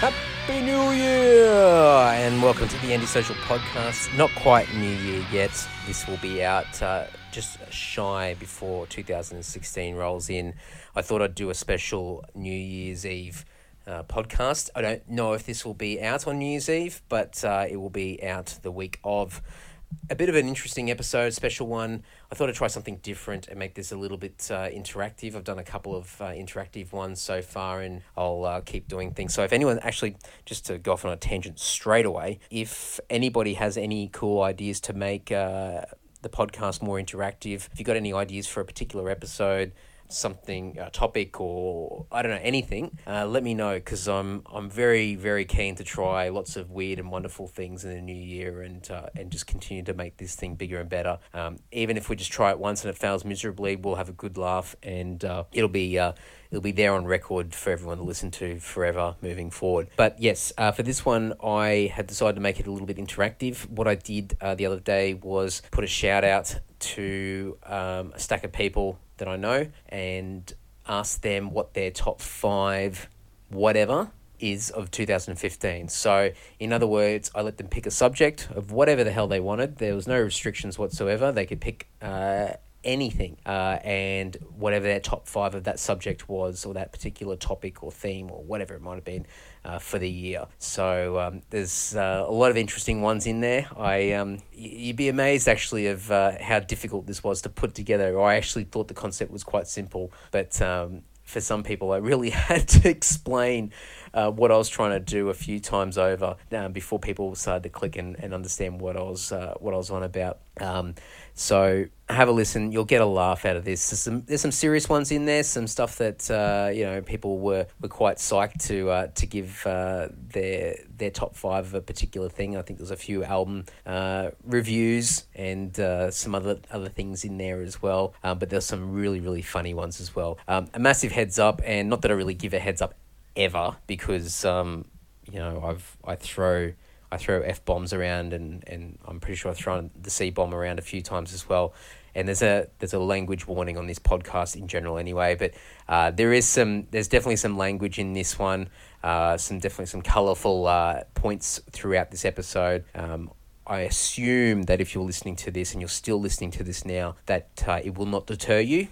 Happy New Year! And welcome to the Andy Social Podcast. Not quite New Year yet. This will be out uh, just shy before 2016 rolls in. I thought I'd do a special New Year's Eve uh, podcast. I don't know if this will be out on New Year's Eve, but uh, it will be out the week of. A bit of an interesting episode, special one. I thought I'd try something different and make this a little bit uh, interactive. I've done a couple of uh, interactive ones so far, and I'll uh, keep doing things. So, if anyone actually, just to go off on a tangent straight away, if anybody has any cool ideas to make uh, the podcast more interactive, if you've got any ideas for a particular episode, something a topic or I don't know anything, uh, let me know because I'm I'm very very keen to try lots of weird and wonderful things in the new year and uh, and just continue to make this thing bigger and better. Um, even if we just try it once and it fails miserably, we'll have a good laugh and uh, it'll be. Uh, It'll be there on record for everyone to listen to forever moving forward. But yes, uh, for this one, I had decided to make it a little bit interactive. What I did uh, the other day was put a shout out to um, a stack of people that I know and ask them what their top five, whatever, is of 2015. So, in other words, I let them pick a subject of whatever the hell they wanted. There was no restrictions whatsoever. They could pick uh, anything, uh, and whatever their top five of that subject was, or that particular topic or theme, or whatever it might have been uh, for the year. So um, there's uh, a lot of interesting ones in there. I um, you'd be amazed actually of uh, how difficult this was to put together. I actually thought the concept was quite simple, but um, for some people, I really had to explain uh, what I was trying to do a few times over um, before people started to click and, and understand what I was uh, what I was on about. Um, so have a listen. You'll get a laugh out of this. There's some there's some serious ones in there. Some stuff that uh, you know people were, were quite psyched to uh, to give uh, their their top five of a particular thing. I think there's a few album uh, reviews and uh, some other other things in there as well. Um, but there's some really really funny ones as well. Um, a massive heads up, and not that I really give a heads up ever because um, you know I've I throw I throw f bombs around and, and I'm pretty sure I've thrown the c bomb around a few times as well. And there's a there's a language warning on this podcast in general anyway, but uh, there is some there's definitely some language in this one, uh, some definitely some colourful uh, points throughout this episode. Um, I assume that if you're listening to this and you're still listening to this now, that uh, it will not deter you,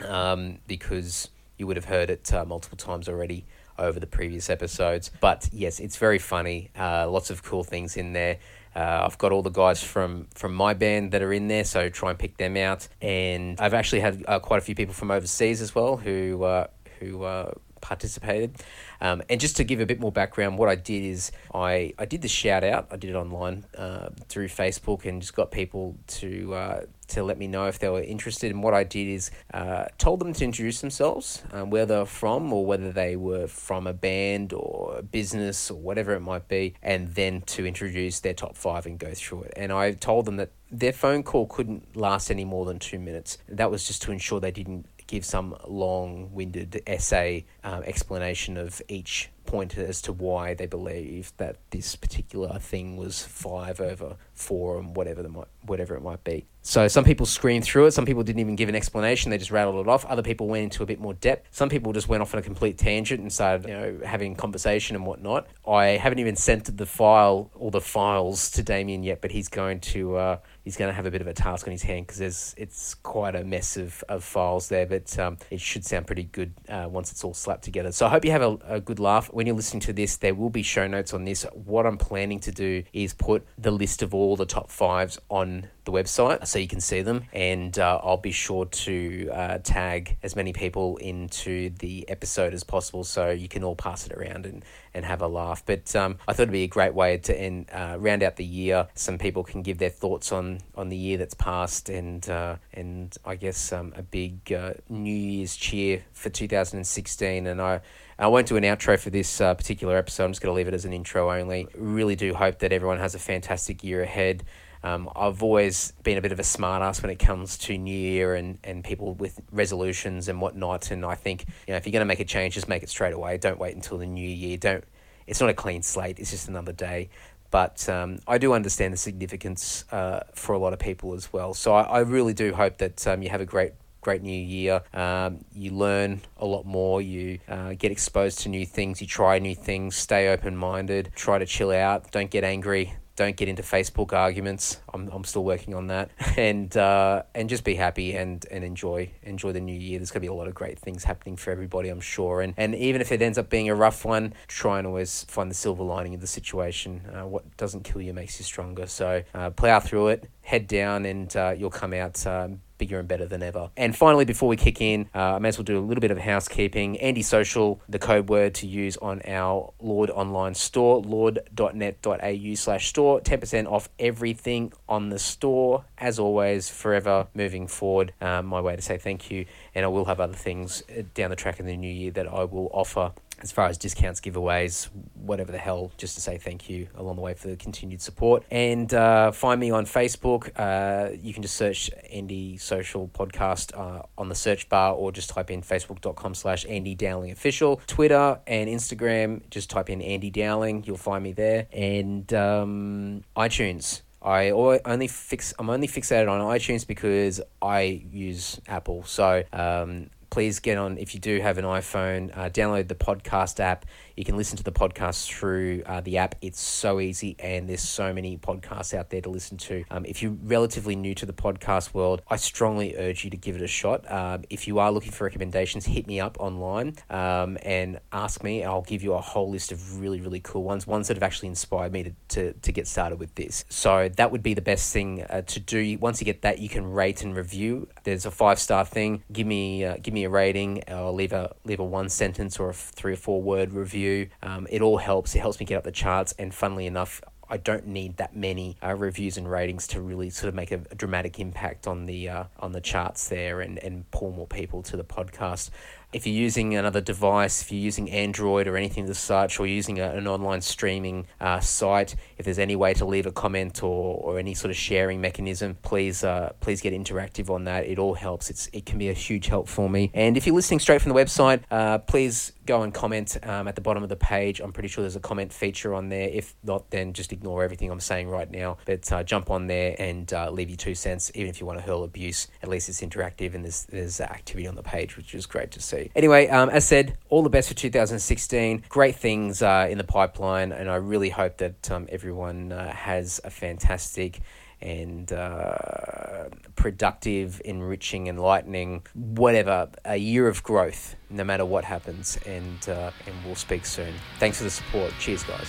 um, because you would have heard it uh, multiple times already over the previous episodes. But yes, it's very funny. Uh, lots of cool things in there. Uh, I've got all the guys from, from my band that are in there, so try and pick them out. And I've actually had uh, quite a few people from overseas as well who uh, who uh, participated. Um, and just to give a bit more background, what I did is I, I did the shout out. I did it online uh, through Facebook and just got people to uh, to let me know if they were interested. And what I did is uh, told them to introduce themselves, um, where they're from or whether they were from a band or a business or whatever it might be, and then to introduce their top five and go through it. And I told them that their phone call couldn't last any more than two minutes. That was just to ensure they didn't give some long winded essay um, explanation of each point as to why they believe that this particular thing was five over four and whatever the might, whatever it might be. So some people screamed through it. Some people didn't even give an explanation. They just rattled it off. Other people went into a bit more depth. Some people just went off on a complete tangent and started, you know, having conversation and whatnot. I haven't even sent the file or the files to Damien yet, but he's going to uh, he's going to have a bit of a task on his hand because there's it's quite a mess of, of files there, but um, it should sound pretty good uh, once it's all slapped together. So I hope you have a, a good laugh. When you're listening to this, there will be show notes on this. What I'm planning to do is put the list of all the top fives on the website so you can see them, and uh, I'll be sure to uh, tag as many people into the episode as possible so you can all pass it around and, and have a laugh. But um, I thought it'd be a great way to end, uh, round out the year. Some people can give their thoughts on, on the year that's passed, and uh, and I guess um, a big uh, New Year's cheer for 2016. And I I won't do an outro for this uh, particular episode. I'm just going to leave it as an intro only. Really do hope that everyone has a fantastic year ahead. Um, I've always been a bit of a smartass when it comes to New Year and, and people with resolutions and whatnot. And I think you know if you're going to make a change, just make it straight away. Don't wait until the new year. Don't. It's not a clean slate. It's just another day. but um, I do understand the significance uh, for a lot of people as well. So I, I really do hope that um, you have a great great new year. Um, you learn a lot more. You uh, get exposed to new things. You try new things. Stay open minded. Try to chill out. Don't get angry don't get into Facebook arguments. I'm, I'm still working on that, and uh, and just be happy and, and enjoy enjoy the new year. There's gonna be a lot of great things happening for everybody, I'm sure. And and even if it ends up being a rough one, try and always find the silver lining of the situation. Uh, what doesn't kill you makes you stronger. So uh, plow through it, head down, and uh, you'll come out um, bigger and better than ever. And finally, before we kick in, uh, I may as well do a little bit of housekeeping. Andy Social, the code word to use on our Lord online store, lord.net.au slash store. 10% off everything on the store. As always, forever moving forward. Um, my way to say thank you. And I will have other things uh, down the track in the new year that I will offer as far as discounts, giveaways, whatever the hell, just to say thank you along the way for the continued support. And uh, find me on Facebook. Uh, you can just search Andy Social Podcast uh, on the search bar or just type in facebook.com slash Andy Dowling Official. Twitter and Instagram, just type in Andy Dowling. You'll find me there. And um, iTunes. I only fix. I'm only fixated on iTunes because I use Apple. So um, please get on if you do have an iphone uh, download the podcast app you can listen to the podcast through uh, the app. It's so easy and there's so many podcasts out there to listen to. Um, if you're relatively new to the podcast world i strongly urge you to give it a shot. Um, if you are looking for recommendations hit me up online um, and ask me. I'll give you a whole list of really really cool ones ones that have actually inspired me to, to, to get started with this. So that would be the best thing uh, to do. Once you get that you can rate and review. There's a five star thing. Give me uh, give me a rating or leave a leave a one sentence or a three or four word review. Um, it all helps. It helps me get up the charts. And funnily enough, I don't need that many uh, reviews and ratings to really sort of make a, a dramatic impact on the uh, on the charts there and, and pull more people to the podcast if you're using another device, if you're using Android or anything of the such, or using a, an online streaming uh, site, if there's any way to leave a comment or, or any sort of sharing mechanism, please uh, please get interactive on that. It all helps. It's it can be a huge help for me. And if you're listening straight from the website, uh, please go and comment um, at the bottom of the page. I'm pretty sure there's a comment feature on there. If not, then just ignore everything I'm saying right now. But uh, jump on there and uh, leave your two cents, even if you want to hurl abuse. At least it's interactive and there's there's activity on the page, which is great to see see. Anyway, um, as said, all the best for 2016. Great things uh, in the pipeline, and I really hope that um, everyone uh, has a fantastic and uh, productive, enriching, enlightening, whatever, a year of growth, no matter what happens. And, uh, and we'll speak soon. Thanks for the support. Cheers, guys.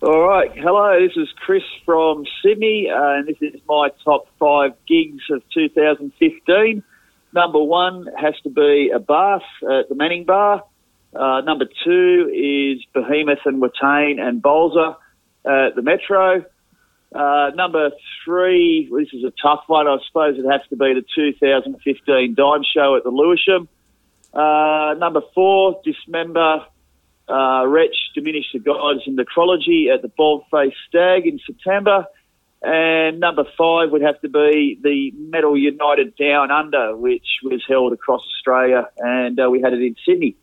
All right. Hello, this is Chris from Sydney, uh, and this is my top five gigs of 2015. Number one has to be Abbath at the Manning Bar. Uh, number two is Behemoth and Watain and Bolzer at the Metro. Uh, number three, this is a tough one. I suppose it has to be the 2015 Dime Show at the Lewisham. Uh, number four, Dismember uh, Wretch diminished the gods and necrology at the Bald Faced Stag in September. And number five would have to be the Metal United Down Under, which was held across Australia, and uh, we had it in Sydney.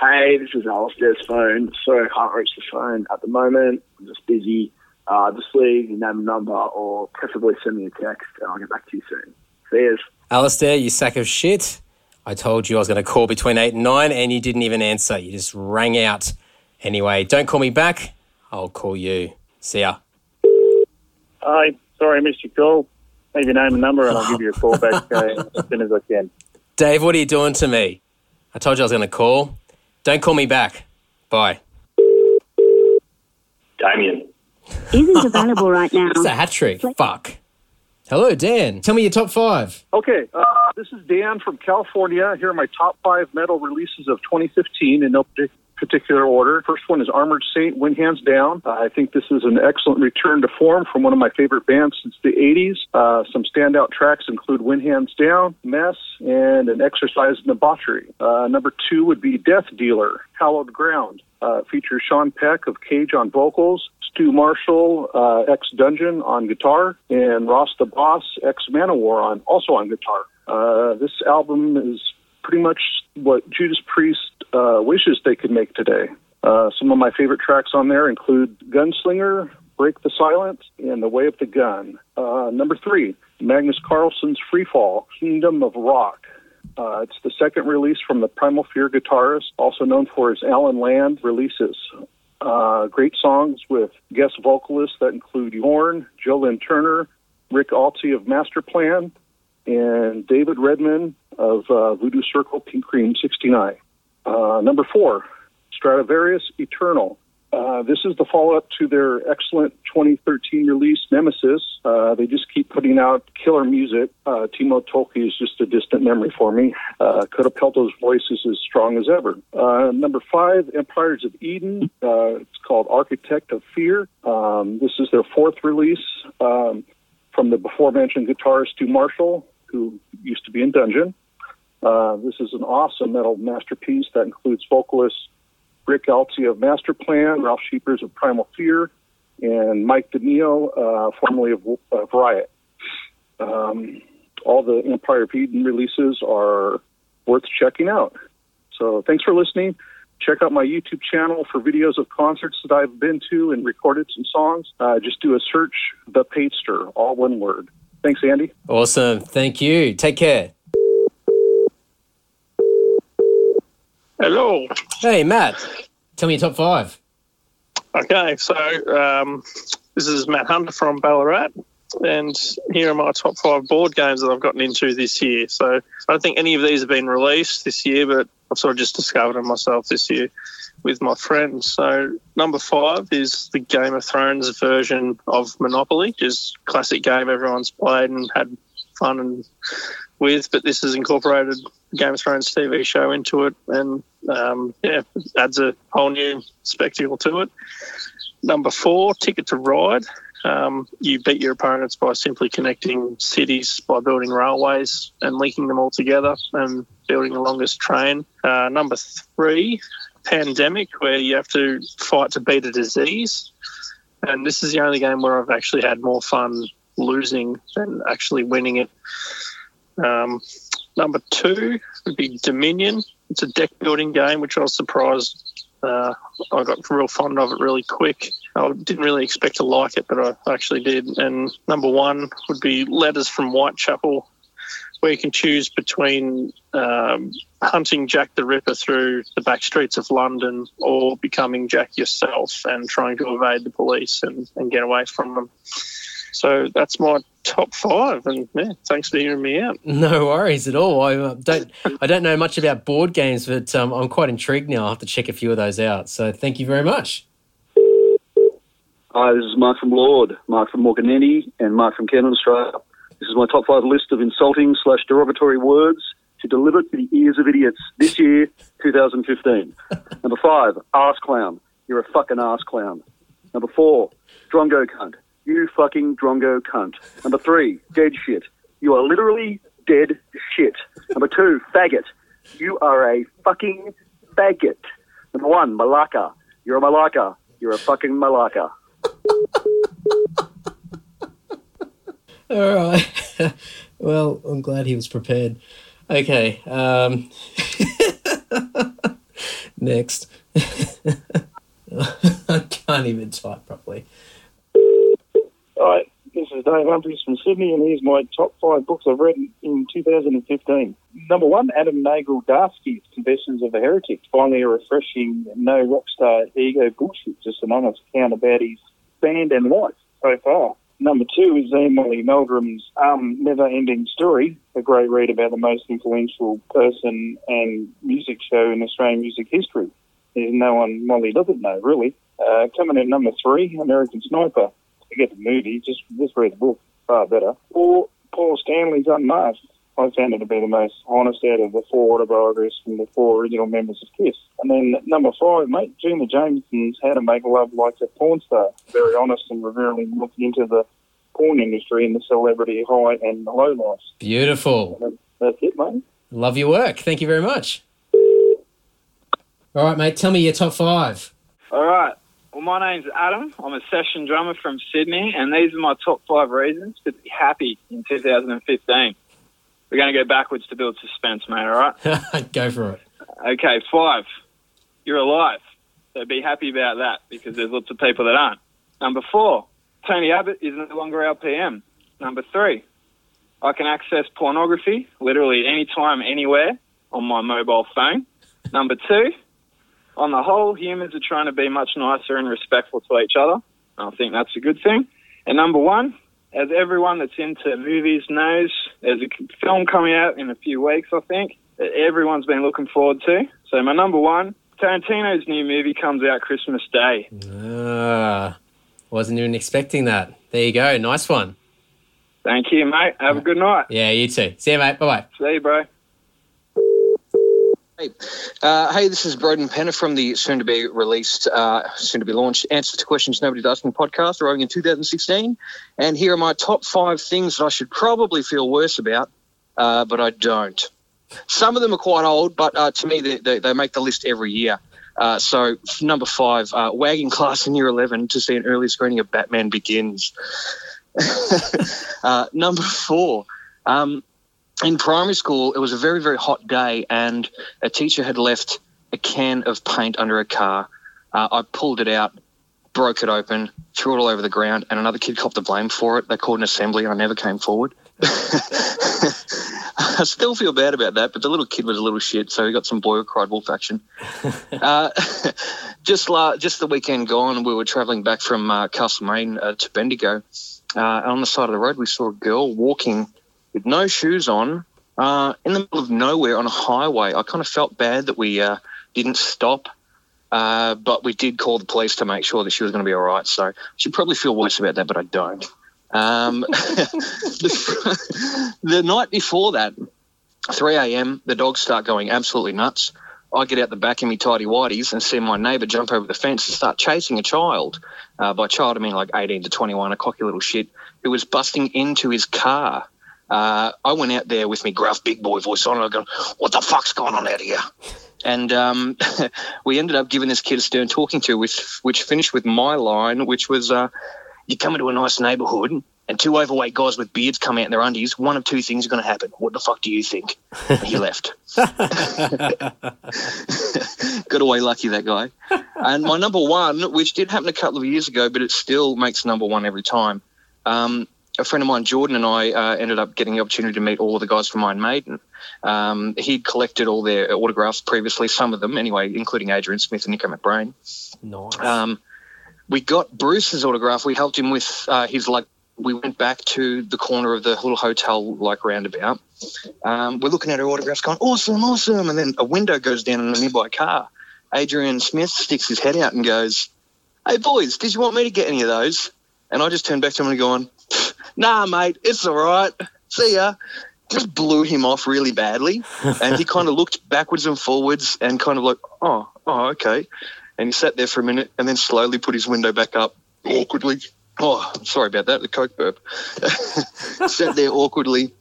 Hey, this is Alistair's phone. Sorry I can't reach the phone at the moment. I'm just busy. Uh, just leave your name and number, or preferably send me a text, and I'll get back to you soon. See you. Alistair, you sack of shit. I told you I was going to call between 8 and 9 and you didn't even answer. You just rang out. Anyway, don't call me back. I'll call you. See ya. Hi. Sorry I missed your call. Leave your name and number and I'll give you a call back uh, as soon as I can. Dave, what are you doing to me? I told you I was going to call. Don't call me back. Bye. Damien. Isn't available right now. It's a hat trick. Fuck. Hello, Dan. Tell me your top five. Okay, uh, this is Dan from California. Here are my top five metal releases of 2015 in no particular order. First one is Armored Saint, Win Hands Down. Uh, I think this is an excellent return to form from one of my favorite bands since the 80s. Uh, some standout tracks include Win Hands Down, Mess, and An Exercise in Debauchery. Uh, number two would be Death Dealer, Hallowed Ground. Uh, features Sean Peck of Cage on vocals, Stu Marshall, uh, ex Dungeon on guitar, and Ross the Boss, ex Manowar on also on guitar. Uh, this album is pretty much what Judas Priest uh, wishes they could make today. Uh, some of my favorite tracks on there include Gunslinger, Break the Silence, and The Way of the Gun. Uh, number three, Magnus Karlsson's Freefall, Kingdom of Rock. Uh, it's the second release from the Primal Fear guitarist, also known for his Allen/Lande releases. Uh, great songs with guest vocalists that include Jorn, Joe Lynn Turner, Rick Altzi of Masterplan, and David Readman of uh, Voodoo Circle Pink Cream 69. Uh, number four, Stratovarius Eternal. Uh, this is the follow up to their excellent 2013 release, Nemesis. Uh, they just keep putting out killer music. Uh, Timo Tolkki is just a distant memory for me. Uh, Kotipelto's voice is as strong as ever. Uh, number five, Empires of Eden. Uh, it's called Architect of Fear. Um, this is their fourth release um, from the before mentioned guitarist Stu Marshall, who used to be in Dungeon. Uh, this is an awesome metal masterpiece that includes vocalists Rick Altzi of Masterplan, Ralf Scheepers of Primal Fear, and Mike DiMeo, uh, formerly of, of Riot. Um, all the Empire of Eden releases are worth checking out. So thanks for listening. Check out my YouTube channel for videos of concerts that I've been to and recorded some songs. Uh, just do a search, The Patester, all one word. Thanks, Andy. Awesome. Thank you. Take care. Hello. Hey, Matt. Tell me your top five. Okay, so um, this is Matt Hunter from Ballarat, and here are my top five board games that I've gotten into this year. So I don't think any of these have been released this year, but I've sort of just discovered them myself this year with my friends. So number five is the Game of Thrones version of Monopoly, a classic game everyone's played and had fun and with, but this has incorporated Game of Thrones TV show into it, and um, yeah, adds a whole new spectacle to it. Number four, Ticket to Ride. Um, you beat your opponents by simply connecting cities by building railways and linking them all together and building the longest train. Uh, number three, Pandemic, where you have to fight to beat a disease. And this is the only game where I've actually had more fun losing than actually winning it. Um, number two would be Dominion. It's a deck building game, which I was surprised. Uh, I got real fond of it really quick. I didn't really expect to like it, but I actually did. And number one would be Letters from Whitechapel, where you can choose between um, hunting Jack the Ripper through the back streets of London or becoming Jack yourself and trying to evade the police and, and get away from them. So that's my top five, and yeah, thanks for hearing me out. No worries at all. I uh, don't I don't know much about board games, but um, I'm quite intrigued now. I'll have to check a few of those out. So thank you very much. Hi, this is Mark from Lord, Mark from Morganetti, and Mark from Canada, Australia. This is my top five list of insulting slash derogatory words to deliver to the ears of idiots this year, 2015. Number five, ass clown. You're a fucking ass clown. Number four, drongo cunt. You fucking drongo cunt. Number three, dead shit. You are literally dead shit. Number two, faggot. You are a fucking faggot. Number one, malaka. You're a malaka. You're a fucking malaka. All right. well, I'm glad he was prepared. Okay. Um, next. I can't even type properly. Hi, this is Dave Humphries from Sydney, and here's my top five books I've read in 2015. Number one, Adam Nergal Darski's Confessions of a Heretic. Finally, a refreshing, no rockstar ego bullshit, just an honest account about his band and life so far. Number two is Molly Meldrum's um, Never Ending Story, a great read about the most influential person and music show in Australian music history. There's no one Molly doesn't know, really. Uh, coming in number three, American Sniper. Forget the movie, just just read the book, far better. Or Paul Stanley's Unmasked. I found it to be the most honest out of the four autobiographies from the four original members of KISS. And then number five, mate, Jenna Jameson's How to Make Love Like a Porn Star. Very honest and revealing look into the porn industry and the celebrity high and low life. Beautiful. And that's it, mate. Love your work. Thank you very much. All right, mate. Tell me your top five. All right. Well, my name's Adam. I'm a session drummer from Sydney, and these are my top five reasons to be happy in 2015. We're going to go backwards to build suspense, mate, all right? Go for it. Okay, five. You're alive. So be happy about that because there's lots of people that aren't. Number four, Tony Abbott is no longer our PM. Number three, I can access pornography literally anytime, anywhere on my mobile phone. Number two, on the whole, humans are trying to be much nicer and respectful to each other. I think that's a good thing. And number one, as everyone that's into movies knows, there's a film coming out in a few weeks, I think, that everyone's been looking forward to. So my number one, Tarantino's new movie comes out Christmas Day. Ah, wasn't even expecting that. There you go. Nice one. Thank you, mate. Have a good night. Yeah, you too. See you, mate. Bye bye. See you, bro. Uh, hey, this is Broden Penner from the soon to be released, uh, soon to be launched Answers to Questions Nobody's Asking podcast, arriving in 2016. And here are my top five things that I should probably feel worse about, uh, but I don't. Some of them are quite old, but uh, to me, they, they, they make the list every year. Uh, so, number five, uh, wagging class in year 11 to see an early screening of Batman Begins. number four, um, in primary school, it was a very, very hot day, and a teacher had left a can of paint under a car. Uh, I pulled it out, broke it open, threw it all over the ground, and another kid copped the blame for it. They called an assembly, and I never came forward. I still feel bad about that, but the little kid was a little shit, so he got some boy who cried wolf action. uh, just la- just the weekend gone, we were travelling back from uh, Castlemaine uh, to Bendigo. Uh, on the side of the road, we saw a girl walking with no shoes on uh, in the middle of nowhere on a highway. I kind of felt bad that we uh, didn't stop, uh, but we did call the police to make sure that she was going to be all right. So I should probably feel worse about that, but I don't. Um, the, the night before that, 3 a.m., the dogs start going absolutely nuts. I get out the back in my tidy whities and see my neighbour jump over the fence and start chasing a child. Uh, by child, I mean like 18 to 21, a cocky little shit, who was busting into his car. Uh, I went out there with my gruff big boy voice on and I go, what the fuck's going on out here? And um, we ended up giving this kid a stern talking to, which, which finished with my line, which was, uh, you come into a nice neighbourhood and two overweight guys with beards come out in their undies, one of two things are going to happen. What the fuck do you think? And he left. Got away lucky, that guy. And my number one, which did happen a couple of years ago, but it still makes number one every time. Um, a friend of mine, Jordan, and I uh, ended up getting the opportunity to meet all of the guys from Iron Maiden. Um, he'd collected all their autographs previously, some of them anyway, including Adrian Smith and Nicko McBrain. Nice. Um, we got Bruce's autograph. We helped him with uh, his like. We went back to the corner of the little hotel like roundabout. Um, we're looking at our autographs, going awesome, awesome, and then a window goes down in a nearby car. Adrian Smith sticks his head out and goes, "Hey boys, did you want me to get any of those?" And I just turned back to him and going, "Nah, mate, it's all right. See ya." Just blew him off really badly, and he kind of looked backwards and forwards and kind of like, "Oh, oh, okay." And he sat there for a minute and then slowly put his window back up awkwardly. Oh, sorry about that, the Coke burp. sat there awkwardly.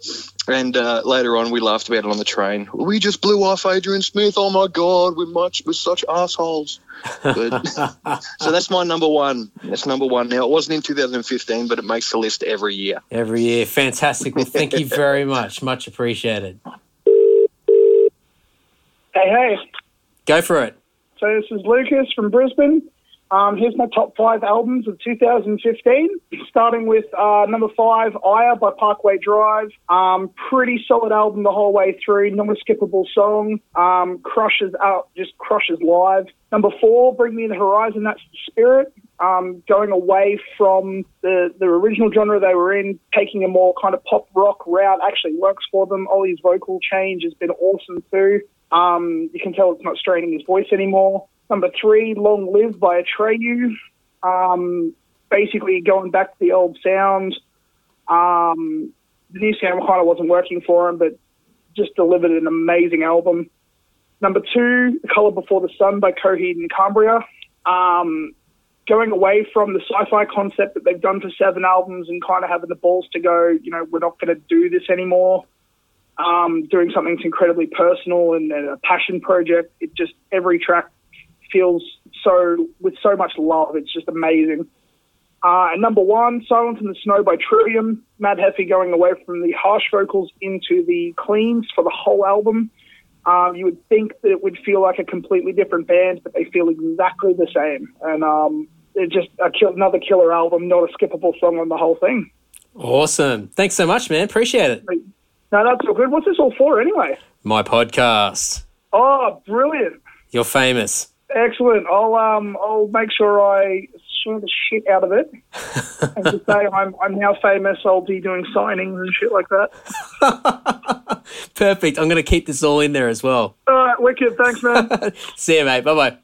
And uh, later on, we laughed about it on the train. We just blew off Adrian Smith. Oh my God, we're much, we're such assholes. But, so that's my number one. That's number one. Now, it wasn't in 2015, but it makes the list every year. Every year. Fantastic. Well, thank you very much. Much appreciated. Hey, hey. Go for it. So this is Lucas from Brisbane. Um, here's my top five albums of 2015, starting with uh, number five, Ire by Parkway Drive. Um, pretty solid album the whole way through, not a skippable song. Um, crushes out, just crushes live. Number four, Bring Me the Horizon, that's the spirit. Um, going away from the, the original genre they were in, taking a more kind of pop rock route actually works for them. Ollie's vocal change has been awesome too. Um, you can tell it's not straining his voice anymore. Number three, Long Live by Atreyu. Um, basically going back to the old sound. Um, the new sound kind of wasn't working for him, but just delivered an amazing album. Number two, The Color Before the Sun by Coheed and Cambria. Um, going away from the sci-fi concept that they've done for seven albums and kind of having the balls to go, you know, we're not going to do this anymore um, doing something that's incredibly personal and, and a passion project. It just every track feels so with so much love. It's just amazing. Uh, and number one, Silence in the Snow by Trivium. Matt Heafy going away from the harsh vocals into the cleans for the whole album. Um, you would think that it would feel like a completely different band, but they feel exactly the same. And um, it's just a kill, another killer album, not a skippable song on the whole thing. Awesome. Thanks so much, man. Appreciate it. No, that's all good. What's this all for anyway? My podcast. Oh, brilliant. You're famous. Excellent. I'll um I'll make sure I share the shit out of it. and to say I'm I'm now famous, I'll be doing signings and shit like that. Perfect. I'm going to keep this all in there as well. All right, wicked. Thanks, man. See you, mate. Bye bye.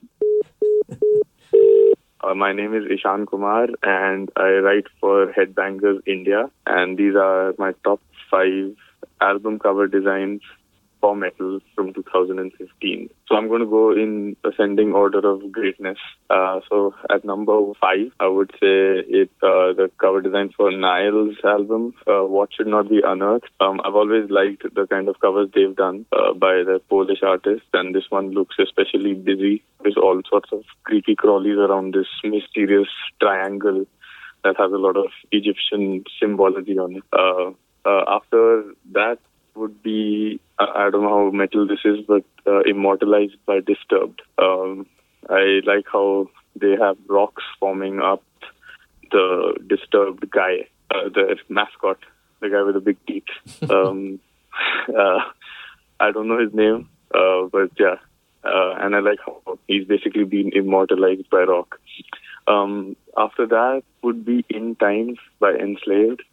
Uh, my name is Ishan Kumar, and I write for Headbangers India. And these are my top five album cover designs for metal from 2015. So I'm going to go in ascending order of greatness. Uh, so at number five, I would say it uh, the cover design for Nile's album, uh, What Should Not Be Unearthed. Um, I've always liked the kind of covers they've done uh, by the Polish artists, and this one looks especially busy. There's all sorts of creepy crawlies around this mysterious triangle that has a lot of Egyptian symbology on it. Uh, uh, after that would be I don't know how metal this is, but uh, immortalized by Disturbed. Um, I like how they have rocks forming up the Disturbed guy, uh, the mascot, the guy with the big teeth. Um, uh, I don't know his name, uh, but yeah, uh, and I like how he's basically been immortalized by rock. Um, after that would be In Times by Enslaved.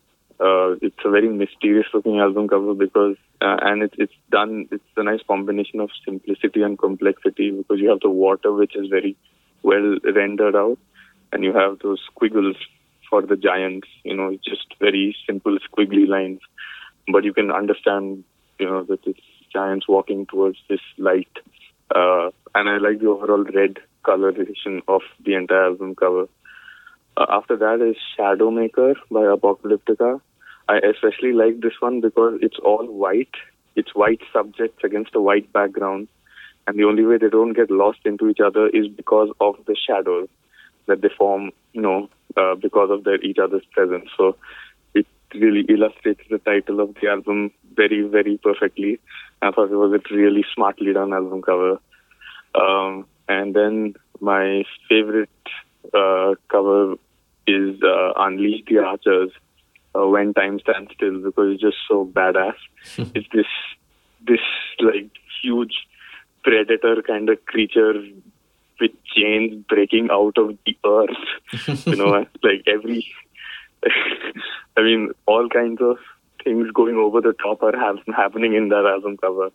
Uh, it's a very mysterious looking album cover because uh, and it's it's done it's a nice combination of simplicity and complexity because you have the water which is very well rendered out and you have those squiggles for the giants you know just very simple squiggly lines but you can understand you know that it's giants walking towards this light uh, and I like the overall red coloration of the entire album cover. Uh, after that is Shadowmaker by Apocalyptica. I especially like this one because it's all white. It's white subjects against a white background. And the only way they don't get lost into each other is because of the shadows that they form, you know, uh, because of their each other's presence. So it really illustrates the title of the album very, very perfectly. I thought it was a really smartly done album cover. Um, and then my favorite uh, cover is uh, Unleash the Archers uh, When Time Stands Still because it's just so badass. it's this this like huge predator kind of creature with chains breaking out of the earth. you know, like every I mean, all kinds of things going over the top are ha- happening in that album cover.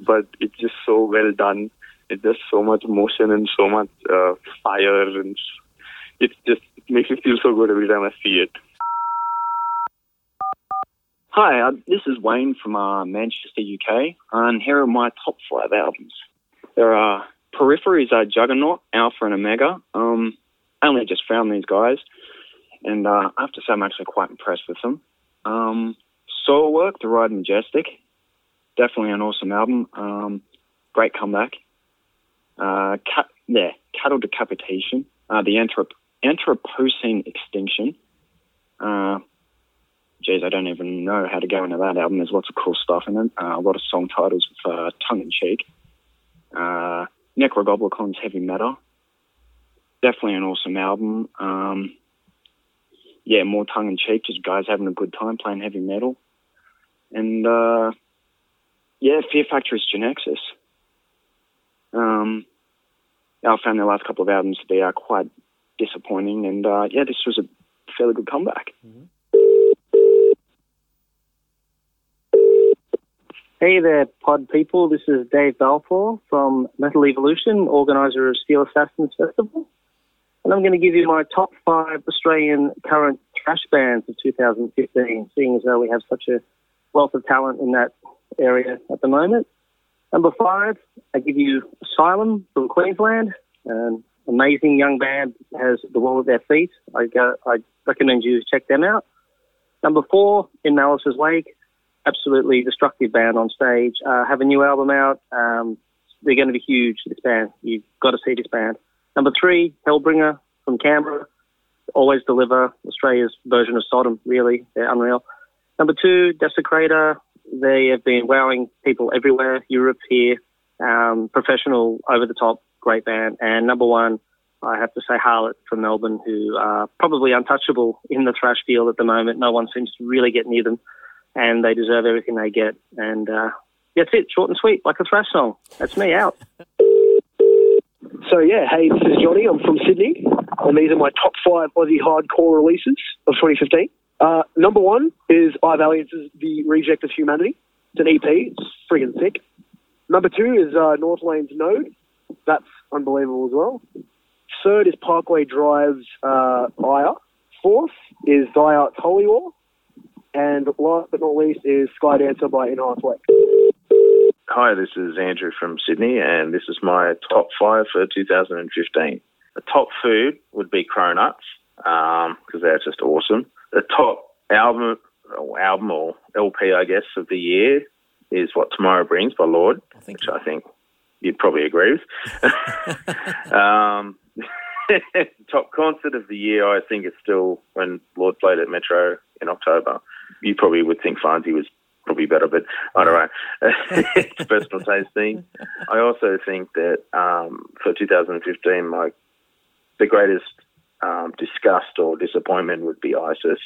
But it's just so well done. It's just so much motion and so much uh, fire, and it just it makes me feel so good every time I see it. Hi, uh, this is Wayne from uh, Manchester, UK, and here are my top five albums. There are Periphery's, uh, Juggernaut, Alpha and Omega. Um, I only just found these guys, and uh, I have to say I'm actually quite impressed with them. Um, Soilwork, The Ride Majestic, definitely an awesome album. Um, great comeback. Uh, cat, yeah, Cattle Decapitation, uh, The Anthrop- Anthropocene Extinction. Geez, I don't even know how to go into that album. There's lots of cool stuff in it. Uh, a lot of song titles with uh, tongue in cheek. Uh, Nekrogoblikon's Heavy Meta. Definitely an awesome album. Um, yeah, more tongue in cheek, just guys having a good time playing heavy metal. And uh, yeah, Fear Factory's Genexus. Um, I found their last couple of albums to be uh, quite disappointing, and uh, yeah, this was a fairly good comeback. Hey there, pod people. This is Dave Balfour from Metal Evolution, organizer of Steel Assassins Festival. And I'm going to give you my top five Australian current thrash bands of 2015, seeing as though we have such a wealth of talent in that area at the moment. Number five, I give you Asylum from Queensland, an amazing young band has the world at their feet. I, go, I recommend you check them out. Number four, In Malice's Wake, absolutely destructive band on stage. Uh, have a new album out. Um, they're going to be huge. This band, you've got to see this band. Number three, Hellbringer from Canberra. always deliver. Australia's version of Sodom, really. They're unreal. Number two, Desecrator. They have been wowing people everywhere, Europe here. Um, professional, over the top, great band. And number one, I have to say Harlot from Melbourne, who are probably untouchable in the thrash field at the moment. No one seems to really get near them, and they deserve everything they get. And uh, that's it, short and sweet, like a thrash song. That's me out. So yeah, hey, this is Johnny. I'm from Sydney, and these are my top five Aussie hardcore releases of 2015. Uh, number one is I Valiance's The Reject of Humanity. It's an EP. It's friggin' sick. Number two is uh, Northlane's Node. That's unbelievable as well. Third is Parkway Drive's uh, Ire. Fourth is Die Art's Holy War. And last but not least is Sky Dancer by In Hearts Wake. Hi, this is Andrew from Sydney, and this is my top five for 2015. The top food would be Cronuts, because um, they're just awesome. The top album, or album or LP, I guess, of the year is What Tomorrow Brings by Lord, I which I think you'd probably agree with. um, top concert of the year, I think is still when Lord played at Metro in October. You probably would think Fonzie was probably better, but I don't know. it's personal taste thing. I also think that um, for 2015, my the greatest um, disgust or disappointment would be ISIS.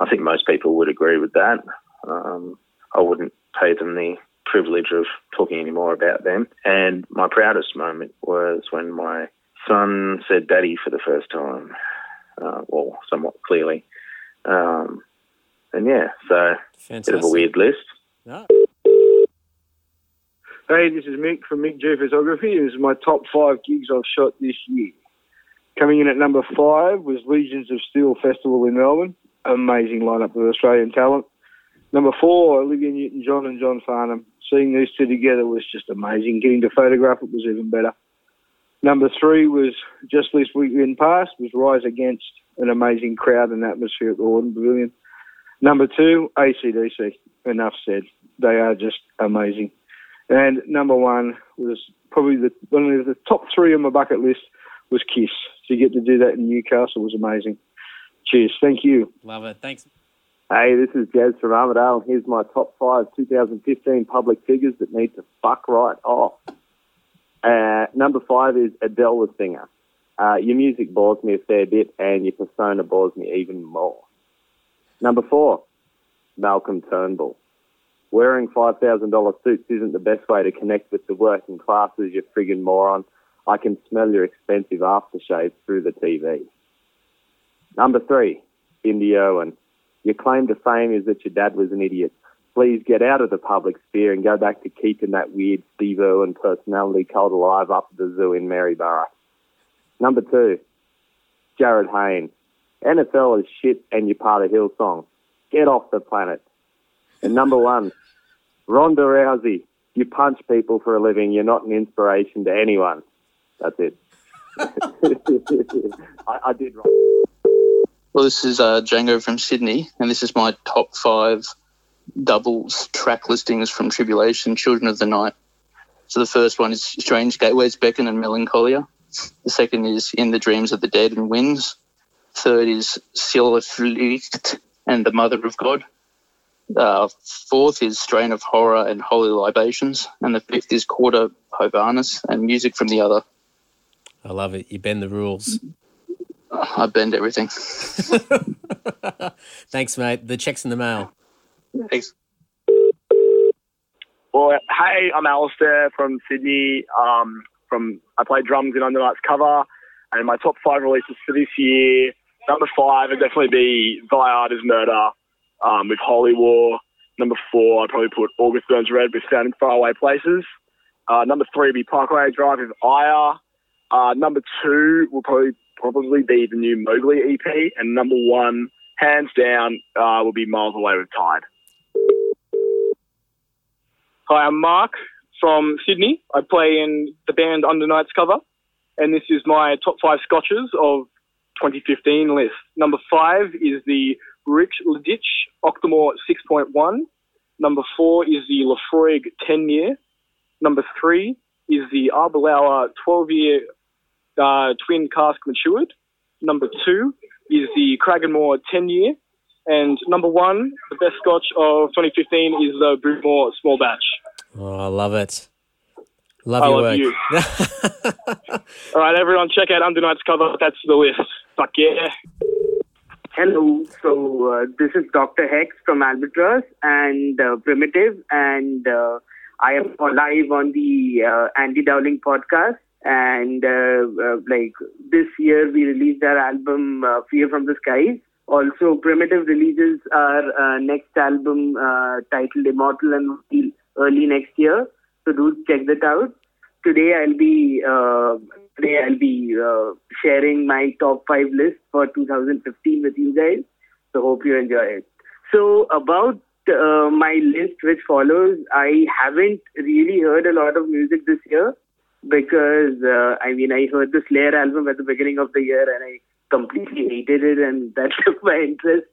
I think most people would agree with that. Um, I wouldn't pay them the privilege of talking any more about them. And my proudest moment was when my son said "daddy" for the first time, uh, well, somewhat clearly. Um, and yeah, so Fantastic. bit of a weird list. No. Hey, this is Mick from Mick G Photography. This is my top five gigs I've shot this year. Coming in at number five was Legions of Steel Festival in Melbourne. Amazing lineup of Australian talent. Number four, Olivia Newton-John and John Farnham. Seeing these two together was just amazing. Getting to photograph it was even better. Number three was just this weekend past was Rise Against, an amazing crowd and atmosphere at the Hordern Pavilion. Number two, ACDC. Enough said. They are just amazing. And number one was probably the one of the top three on my bucket list was Kiss. To get to do that in Newcastle was amazing. Cheers. Thank you. Love it. Thanks. Hey, this is Jazz from Armidale. Here's my top five 2015 public figures that need to fuck right off. Uh, number five is Adele the singer. Uh, your music bores me a fair bit, and your persona bores me even more. Number four, Malcolm Turnbull. Wearing $5,000 suits isn't the best way to connect with the working classes, you friggin' moron. I can smell your expensive aftershave through the TV. Number three, Indy Irwin. Your claim to fame is that your dad was an idiot. Please get out of the public sphere and go back to keeping that weird Steve Irwin personality cult alive up at the zoo in Maryborough. Number two, Jarryd Hayne. NFL is shit and you're part of Hillsong. Get off the planet. And number one, Ronda Rousey. You punch people for a living. You're not an inspiration to anyone. That's it. I, I, did wrong. Well, this is uh, Django from Sydney, and this is my top five doubles track listings from Tribulation, Children of the Night. So the first one is Strange Gateways, Beckon and Melancholia. The second is In the Dreams of the Dead and Winds. Third is Silverflicht and the Mother of God. Uh, fourth is Strain of Horror and Holy Libations. And the fifth is Cauda Pavonis and Music from the Other. I love it. You bend the rules. I bend everything. Thanks, mate. The check's in the mail. Thanks. Well, hey, I'm Alistair from Sydney. Um, from I play drums in Undernight's cover, and my top five releases for this year Number five would definitely be is Murder um, with Holy War. Number four, I'd probably put August Burns Red with Sound in Faraway Places. Uh, number three would be Parkway Drive with Ire. Uh, number two will probably probably be the new Mowgli EP, and number one, hands down, uh, will be Miles Away with Tide. Hi, I'm Mark from Sydney. I play in the band Under Night's Cover, and this is my top five scotches of 2015 list. Number five is the Rich Leditch Octomore 6.1. Number four is the Laphroaig 10 year. Number three is the Aberlour 12 year uh, twin cask matured. Number two is the Cragganmore 10 year. And number one, the best scotch of 2015 is the Bowmore Small Batch. Oh, I love it. Love I your love work. you. All right, everyone, check out Under Night's cover. That's the list. Fuck yeah. Hello. So uh, this is Dr. Hex from Albatross and uh, Primitive, and uh, I am live on the uh, Andy Dowling podcast. And uh, uh, like this year, we released our album uh, "Fear from the Skies." Also, Primitive releases our uh, next album uh, titled "Immortal" and Steel early next year. So do check that out. Today I'll be uh, today I'll be uh, sharing my top five list for 2015 with you guys. So hope you enjoy it. So about uh, my list which follows, I haven't really heard a lot of music this year because uh, I mean I heard the Slayer album at the beginning of the year and I completely hated it and that took my interest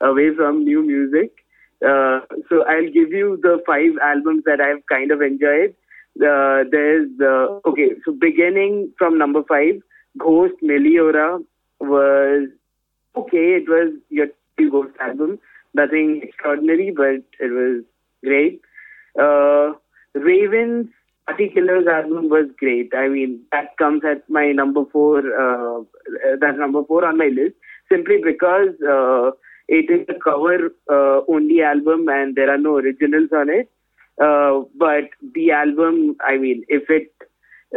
away from new music. Uh, so I'll give you the five albums that I've kind of enjoyed. Uh, there's uh, okay, so beginning from number five, Ghost Meliora was okay. It was your Ghost album, nothing extraordinary, but it was great. Uh, Ravens Party Killers album was great. I mean, that comes at my number four. Uh, that's number four on my list simply because uh, it is a cover uh, only album and there are no originals on it. Uh, but the album, I mean, if it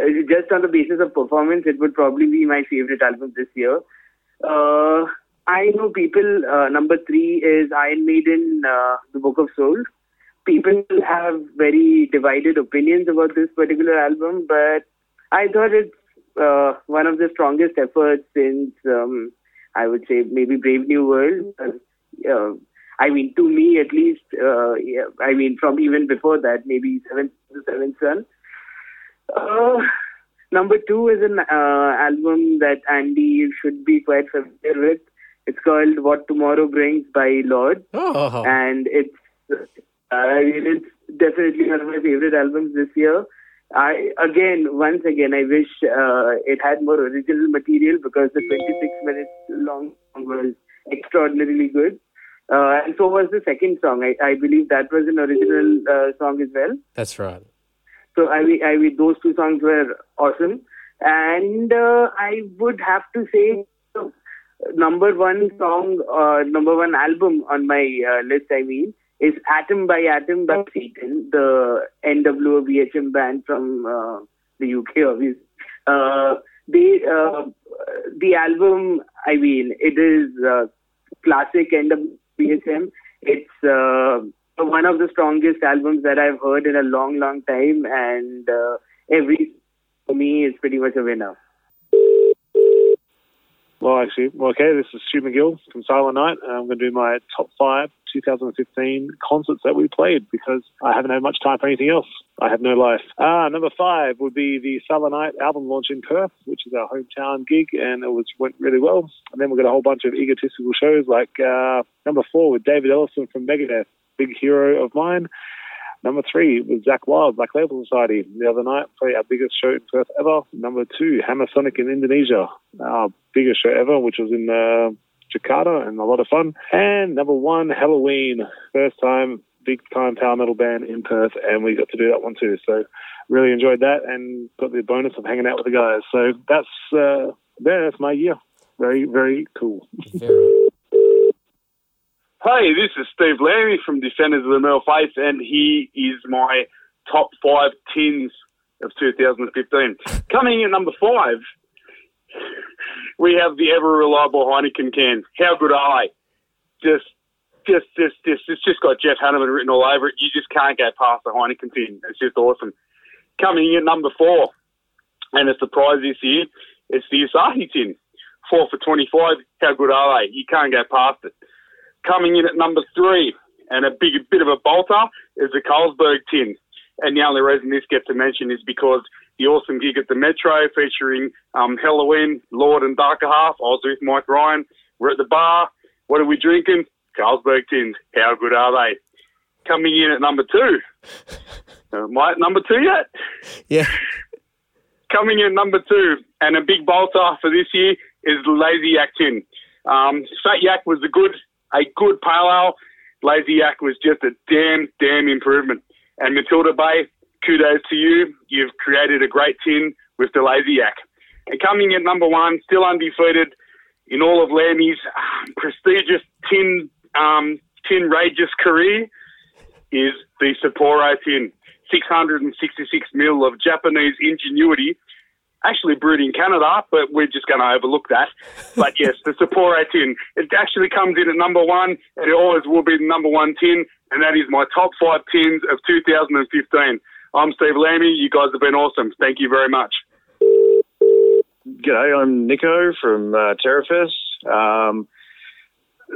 uh, just on the basis of performance, it would probably be my favorite album this year. Uh, I know people. Uh, number three is Iron Maiden, uh, The Book of Souls. People have very divided opinions about this particular album, but I thought it's uh, one of the strongest efforts since um, I would say maybe Brave New World. Uh, I mean, to me at least. Uh, yeah, I mean, from even before that, maybe Seventh Seventh Son. Uh, number two is an uh, album that Andy should be quite familiar with. It's called "What Tomorrow Brings" by Lord, Oh. and it's uh, I mean, it's definitely one of my favorite albums this year. I again, once again, I wish uh, it had more original material because the 26 minutes long song was extraordinarily good. Uh, and so was the second song. I, I believe that was an original uh, song as well. That's right. So I I those two songs were awesome. And uh, I would have to say, uh, number one song, uh, number one album on my uh, list. I mean, is Atom by Atom by Satan, the NWO band from uh, the UK, obviously. Uh, they, uh, the album, I mean, it is uh, classic NWO BHM. It's uh, one of the strongest albums that I've heard in a long, long time, and uh, every for me is pretty much a winner. Well, actually, well, okay, this is Stu McGill from Silent Night, and I'm going to do my top five 2015 concerts that we played because I haven't had much time for anything else. I have no life. Ah, number five would be the Silent Night album launch in Perth, which is our hometown gig, and it was went really well. And then we've got a whole bunch of egotistical shows like uh, number four with David Ellefson from Megadeth, big hero of mine. Number three was Zakk Wylde, Black Label Society. The other night, played our biggest show in Perth ever. Number two, Hammersonic in Indonesia, our biggest show ever, which was in uh, Jakarta and a lot of fun. And number one, Helloween, first time, big time power metal band in Perth, and we got to do that one too. So really enjoyed that and got the bonus of hanging out with the guys. So that's uh, there. That's my year. Very very cool. Hey, this is Steve Lammy from Defenders of the Metal Faith, and he is my top five tins of 2015. Coming in at number five, we have the ever reliable Heineken can. How good are they? Just, just, just, just, it's just got Jeff Hanneman written all over it. You just can't go past the Heineken tin. It's just awesome. Coming in at number four, and a surprise this year, it's the Asahi tin. Four for 25. How good are they? You can't go past it. Coming in at number three, and a big bit of a bolter, is the Carlsberg tin. And the only reason this gets a mention is because the awesome gig at the Metro featuring um, Helloween, Lord and Darker Half. I was with Mike Ryan. We're at the bar. What are we drinking? Carlsberg tins. How good are they? Coming in at number two. Am I at number two yet? Yeah. Coming in at number two, and a big bolter for this year is the Lazy Yak tin. Um, Fat Yak was a good, a good pale ale. Lazy Yak was just a damn, damn improvement. And Matilda Bay, kudos to you. You've created a great tin with the Lazy Yak. And coming at number one, still undefeated in all of Lammy's prestigious tin, um, tin rageous career, is the Sapporo tin. 666 mil of Japanese ingenuity, actually brewed in Canada, but we're just going to overlook that. But yes, the Sapporo tin, it actually comes in at number one, and it always will be the number one tin, and that is my top five tins of 2015. I'm Steve Lammy. You guys have been awesome. Thank you very much. G'day, I'm Nico from uh, Terrafest. Um,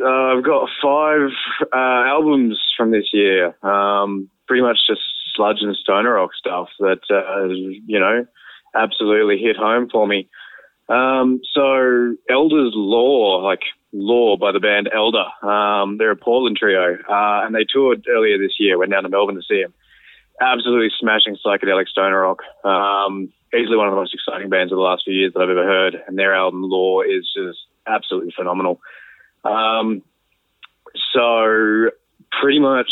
uh, I've got five uh, albums from this year. Um, pretty much just sludge and stoner rock stuff that uh, you know absolutely hit home for me. Um, so Elder's Lore, like Lore by the band Elder, um, they're a Portland trio, uh, and they toured earlier this year. Went down to Melbourne to see them. Absolutely smashing psychedelic stoner rock. Um, easily one of the most exciting bands of the last few years that I've ever heard, and their album Lore is just absolutely phenomenal. Um, so pretty much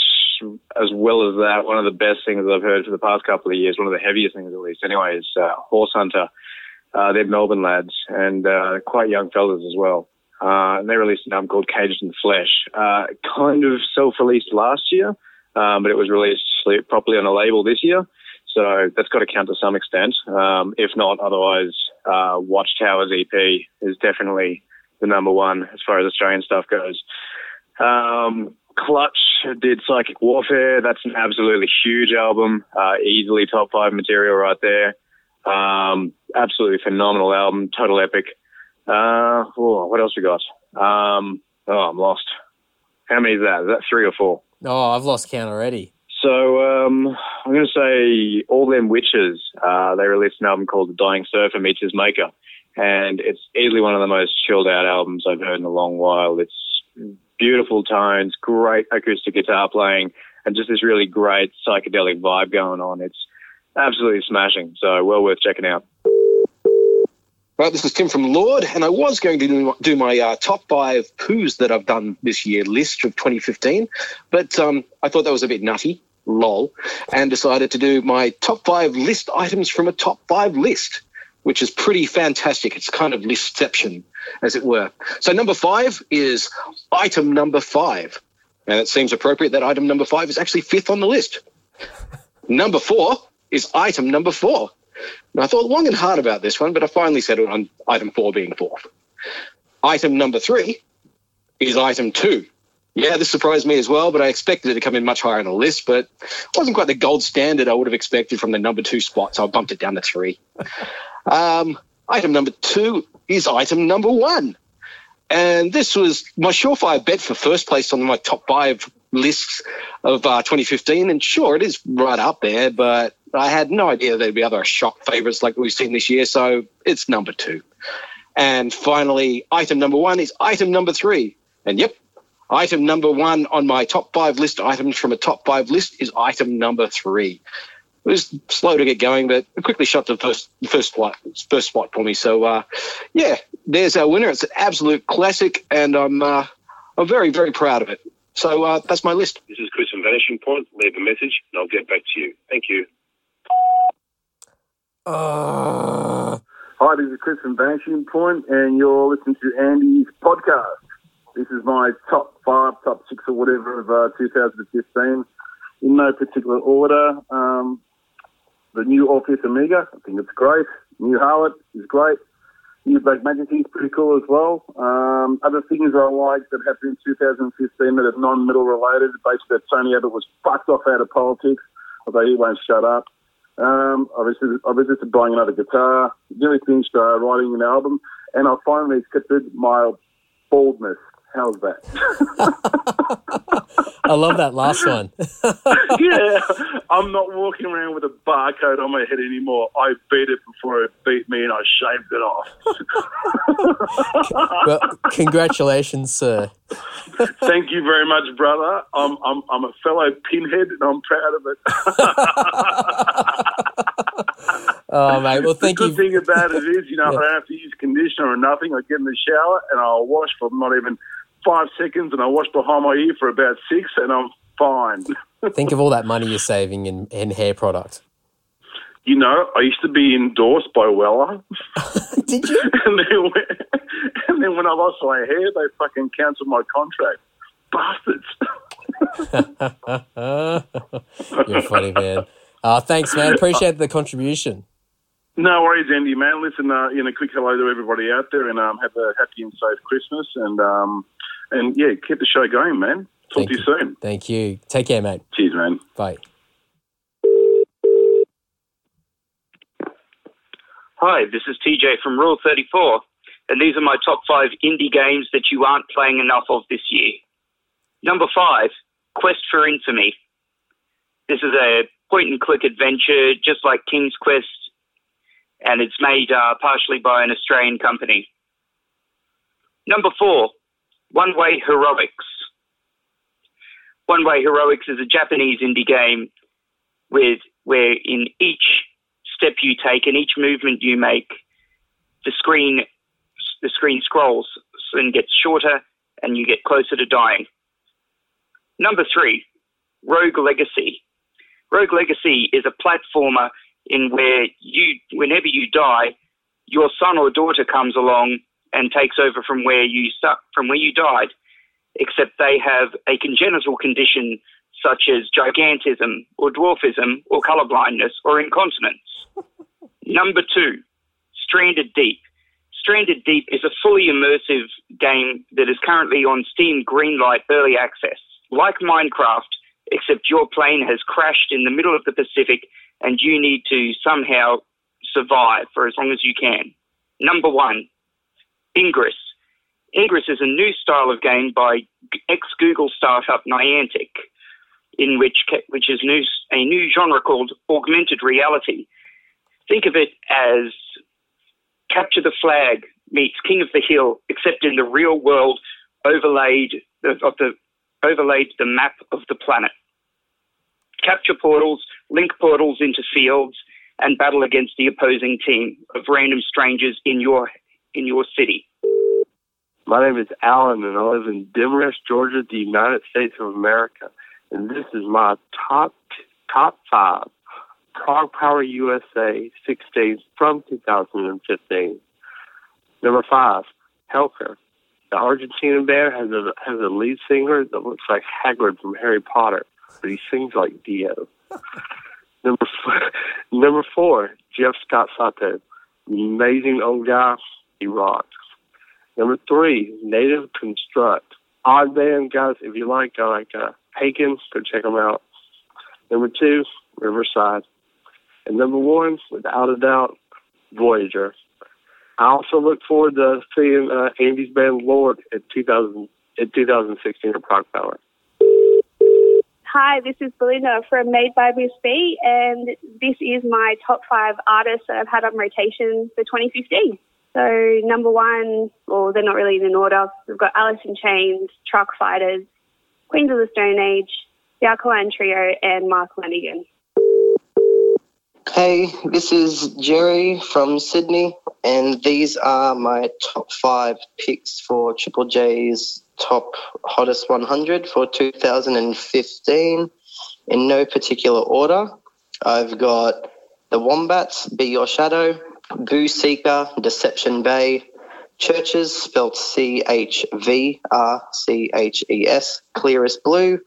as well as that, one of the best things I've heard for the past couple of years, one of the heaviest things at least anyway, is uh, Horse Hunter. Uh, they're Melbourne lads and uh, quite young fellas as well. Uh, and they released an album called Caged in Flesh. Uh, kind of self-released last year, um, but it was released properly on a label this year. So that's got to count to some extent. Um, if not, otherwise, uh, Watchtower's EP is definitely the number one as far as Australian stuff goes. Um, Clutch did Psychic Warfare. That's an absolutely huge album. Uh, easily top five material right there. Um, absolutely phenomenal album. Total epic. Uh, oh, what else we got? Um, oh, I'm lost. How many is that? Is that three or four? Oh, I've lost count already. So um, I'm going to say All Them Witches. Uh, they released an album called The Dying Surfer Meets His Maker. And it's easily one of the most chilled out albums I've heard in a long while. It's beautiful tones, great acoustic guitar playing, and just this really great psychedelic vibe going on. It's absolutely smashing. So well worth checking out. Right, this is Tim from Lord, and I was going to do my uh, top five poos that I've done this year list of 2015, but um, I thought that was a bit nutty, lol, and decided to do my top five list items from a top five list which is pretty fantastic. It's kind of listception, as it were. So number five is item number five. And it seems appropriate that item number five is actually fifth on the list. number four is item number four. Now, I thought long and hard about this one, but I finally settled on item four being fourth. Item number three is item two. Yeah, this surprised me as well, but I expected it to come in much higher on the list, but it wasn't quite the gold standard I would have expected from the number two spot, so I bumped it down to three. Um, item number two is item number one. And this was my surefire bet for first place on my top five lists of uh, 2015. And sure, it is right up there, but I had no idea there'd be other shock favorites like we've seen this year. So it's number two. And finally, item number one is item number three. And yep, item number one on my top five list items from a top five list is item number three it was slow to get going, but it quickly shot the first first spot first spot for me. So uh, yeah, there's our winner. It's an absolute classic, and I'm uh, I'm very very proud of it. So uh, that's my list. This is Chris from Vanishing Point. Leave a message, and I'll get back to you. Thank you. Uh... Hi, this is Chris from Vanishing Point, and you're listening to Andy's podcast. This is my top five, top six, or whatever of uh, 2015 in no particular order. Um, the new Orpheus Omega, I think it's great. New Harlot is great. New Black Majesty is pretty cool as well. Um, other things I like that happened in 2015 that are non-metal related, basically that Tony Abbott was fucked off out of politics, although he won't shut up. Um, I I visited buying another guitar, nearly finished uh, writing an album, and I finally accepted my baldness. How's that? I love that last one. yeah, I'm not walking around with a barcode on my head anymore. I beat it before it beat me, and I shaved it off. well, congratulations, sir. Thank you very much, brother. I'm I'm I'm a fellow pinhead, and I'm proud of it. Oh, mate. Well, thank the you. good thing about it is, you know, I don't have to use conditioner or nothing. I get in the shower and I'll wash for not even five seconds, and I wash behind my ear for about six, and I'm fine. Think of all that money you're saving in, in hair product. You know, I used to be endorsed by Wella. Did you? and, then when, and then when I lost my hair, they fucking cancelled my contract. Bastards. You're funny, man. Uh, thanks, man. Appreciate the contribution. No worries, Andy, man. Listen, uh, you know, quick hello to everybody out there, and um, have a happy and safe Christmas, and um, and yeah, keep the show going, man. Talk to you soon. Thank you. Take care, mate. Cheers, man. Bye. Hi, this is TJ from Rule 34, and these are my top five indie games that you aren't playing enough of this year. Number five, Quest for Infamy. This is a point and click adventure, just like King's Quest, and it's made uh, partially by an Australian company. Number four, One Way Heroics. One Way Heroics is a Japanese indie game with where in each step you take and each movement you make, the screen the screen scrolls and gets shorter and you get closer to dying. Number three, Rogue Legacy. Rogue Legacy is a platformer in where you, whenever you die, your son or daughter comes along and takes over from where you start, from where you died. Except they have a congenital condition such as gigantism or dwarfism or colorblindness or incontinence. Number two, Stranded Deep. Stranded Deep is a fully immersive game that is currently on Steam Greenlight Early Access. Like Minecraft, except your plane has crashed in the middle of the Pacific and you need to somehow survive for as long as you can. Number one, Ingress. Ingress is a new style of game by ex Google startup Niantic, in which which is new, a new genre called augmented reality. Think of it as Capture the Flag meets King of the Hill, except in the real world, overlaid of the overlaid the map of the planet. Capture portals, link portals into fields, and battle against the opposing team of random strangers in your in your city. My name is Alan, and I live in Demorest, Georgia, the United States of America. And this is my top top five ProgPower USA 16 from 2015. Number five, Helker. The Argentinian band has a has a lead singer that looks like Hagrid from Harry Potter, but he sings like Dio. number four, number four, Jeff Scott Soto. Amazing old guy, rocks. Number three, Native Construct. Odd band, guys. If you like, uh, like uh, Haken, go check them out. Number two, Riverside. And number one, without a doubt, Voyager. I also look forward to seeing uh, Andy's band Lord at 2000 at 2016 at ProgPower. Hi, this is Belinda from Made by Miss B, and this is my top five artists that I've had on rotation for 2015. So, number one, or they're not really in an order, we've got Alice in Chains, Truck Fighters, Queens of the Stone Age, the Alkaline Trio, and Mark Lanegan. Hey, this is Jerry from Sydney, and these are my top five picks for Triple J's top hottest 100 for 2015 in no particular order. I've got The Wombats, Be Your Shadow, Boo Seeka, Deception Bay, Churches, spelt C H V R C H E S, Clearest Blue,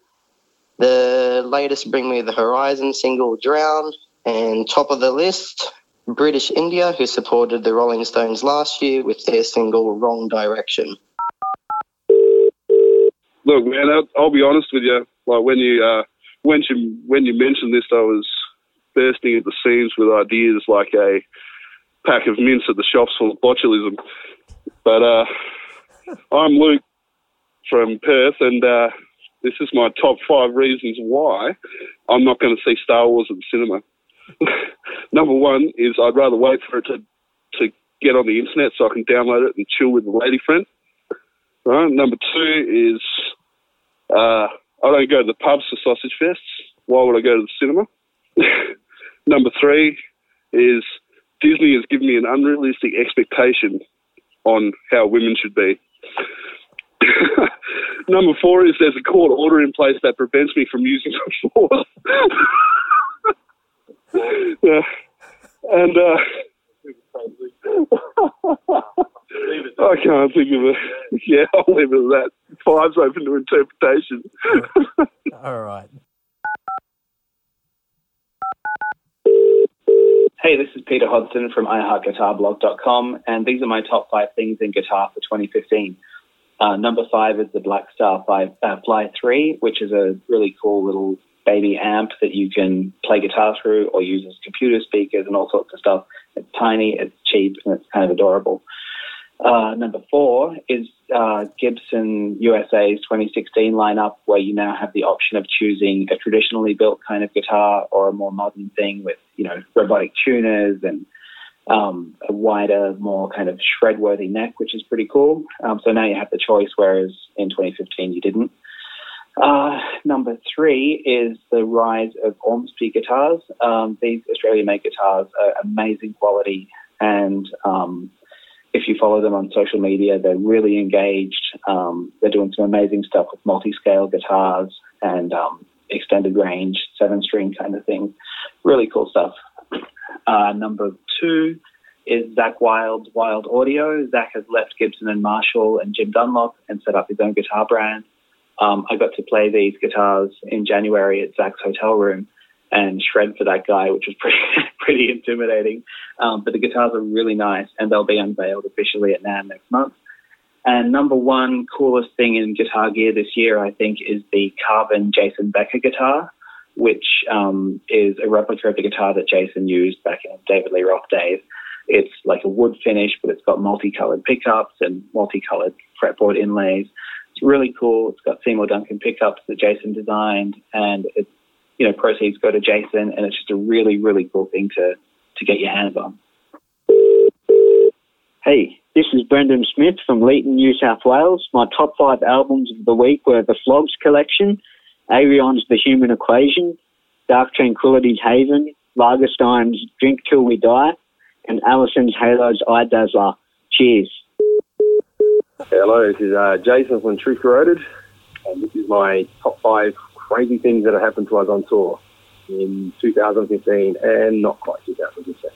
the latest Bring Me the Horizon single, Drown, and top of the list, British India, who supported the Rolling Stones last year with their single Wrong Direction. Look, man, I'll, I'll be honest with you. Like when you uh, when you when you mentioned this, I was bursting at the seams with ideas like a pack of mints at the shops full of botulism. But uh, I'm Luke from Perth, and uh, this is my top five reasons why I'm not going to see Star Wars at the cinema. Number one is I'd rather wait for it to to get on the internet so I can download it and chill with the lady friend. Right. Number two is uh, I don't go to the pubs for sausage fests. Why would I go to the cinema? Number three is Disney has given me an unrealistic expectation on how women should be. Number four is there's a court order in place that prevents me from using force. yeah. And uh, I can't think of it. Yeah, I'll leave it at that. Five's open to interpretation. All right. Hey, this is Peter Hodgson from iHeartGuitarBlog.com, and these are my top five things in guitar for 2015. Uh, number five is the Black Star 5, uh, Fly 3, which is a really cool little baby amp that you can play guitar through or use as computer speakers and all sorts of stuff. It's tiny, it's cheap, and it's kind of adorable. Uh, number four is uh, Gibson USA's 2016 lineup, where you now have the option of choosing a traditionally built kind of guitar or a more modern thing with, you know, robotic tuners and um, a wider, more kind of shred-worthy neck, which is pretty cool. Um, so now you have the choice, whereas in 2015 you didn't. Uh, number three is the rise of Ormsby guitars. Um, these Australian-made guitars are amazing quality, and um, if you follow them on social media, they're really engaged. Um, they're doing some amazing stuff with multi-scale guitars and um, extended range, seven-string kind of thing. Really cool stuff. Uh, number two is Zakk Wylde's Wylde Audio. Zakk has left Gibson and Marshall and Jim Dunlop and set up his own guitar brand. Um, I got to play these guitars in January at Zakk's hotel room and shred for that guy, which was pretty pretty intimidating. Um, but the guitars are really nice, and they'll be unveiled officially at NAMM next month. And number one coolest thing in guitar gear this year, I think, is the Carvin Jason Becker guitar, which um, is a replica of the guitar that Jason used back in David Lee Roth days. It's like a wood finish, but it's got multicolored pickups and multicolored fretboard inlays. It's really cool. It's got Seymour Duncan pickups that Jason designed, and it's you know proceeds go to Jason, and it's just a really really cool thing to to get your hands on. Hey, this is Brendan Smith from Leeton, New South Wales. My top five albums of the week were The Flogs Collection, Ayreon's The Human Equation, Dark Tranquillity's Haven, Lagerstein's Drink Till We Die, and Alison's Halo's Eye Dazzler. Cheers. Hello, this is uh, Jason from Truth Corroded, and this is my top five crazy things that have happened to us on tour in 2015 and not quite 2015.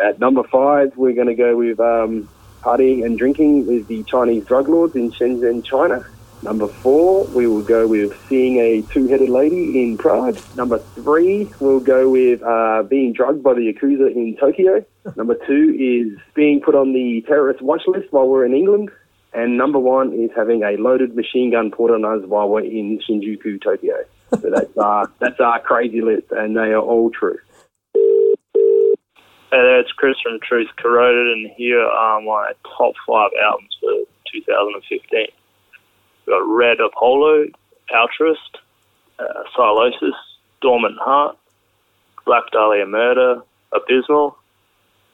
At number five, we're going to go with um, partying and drinking with the Chinese drug lords in Shenzhen, China. Number four, we will go with seeing a two-headed lady in Prague. Number three, we'll go with uh, being drugged by the Yakuza in Tokyo. Number two is being put on the terrorist watch list while we're in England. And number one is having a loaded machine gun put on us while we're in Shinjuku, Tokyo. So that's our, that's our crazy list, and they are all true. Hey there, it's Chris from Truth Corroded, and here are my top five albums for 2015. We've got Red Apollo, Altruist, uh, Sylosis, Dormant Heart, Black Dahlia Murder, Abysmal,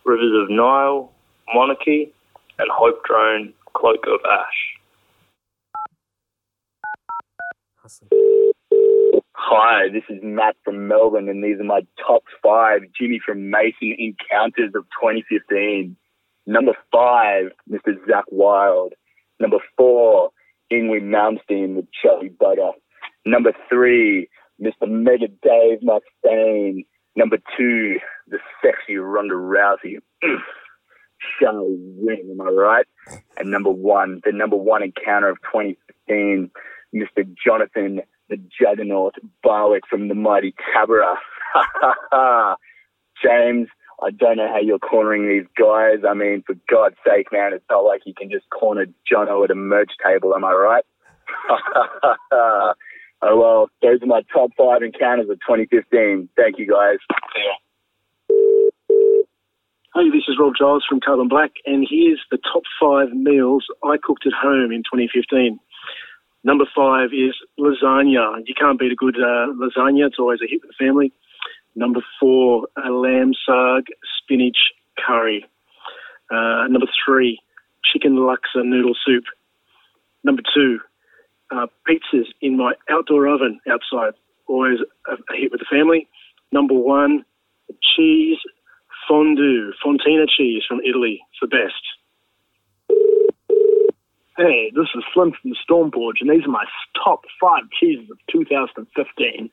Rivers of Nile, Monarchy, and Hope Drone, Cloak of Ash. Hi, this is Matt from Melbourne, and these are my top five Jimmy from Mason encounters of 2015. Number five, Mr. Zakk Wylde. Number four, Yngwie Malmsteen with Charlie Butter. Number three, Mr. Mega Dave Mustaine. Number two, the sexy Ronda Rousey. Shall win, am I right? And number one, the number one encounter of 2015, Mr. Jonathan the juggernaut Barwick from the mighty Tabbera. James, I don't know how you're cornering these guys. I mean, for God's sake, man, it's not like you can just corner Jono at a merch table, am I right? oh, well, those are my top five encounters of 2015. Thank you, guys. Hey, this is Rob Giles from Carbon Black, and here's the top five meals I cooked at home in 2015. Number five is lasagna. You can't beat a good uh, lasagna. It's always a hit with the family. Number four, a lamb saag spinach curry. Uh, number three, chicken laksa noodle soup. Number two, uh, pizzas in my outdoor oven outside. Always a, a hit with the family. Number one, cheese fondue, fontina cheese from Italy. It's the best. Hey, this is Slim from the Stormporch, and these are my top five cheeses of 2015.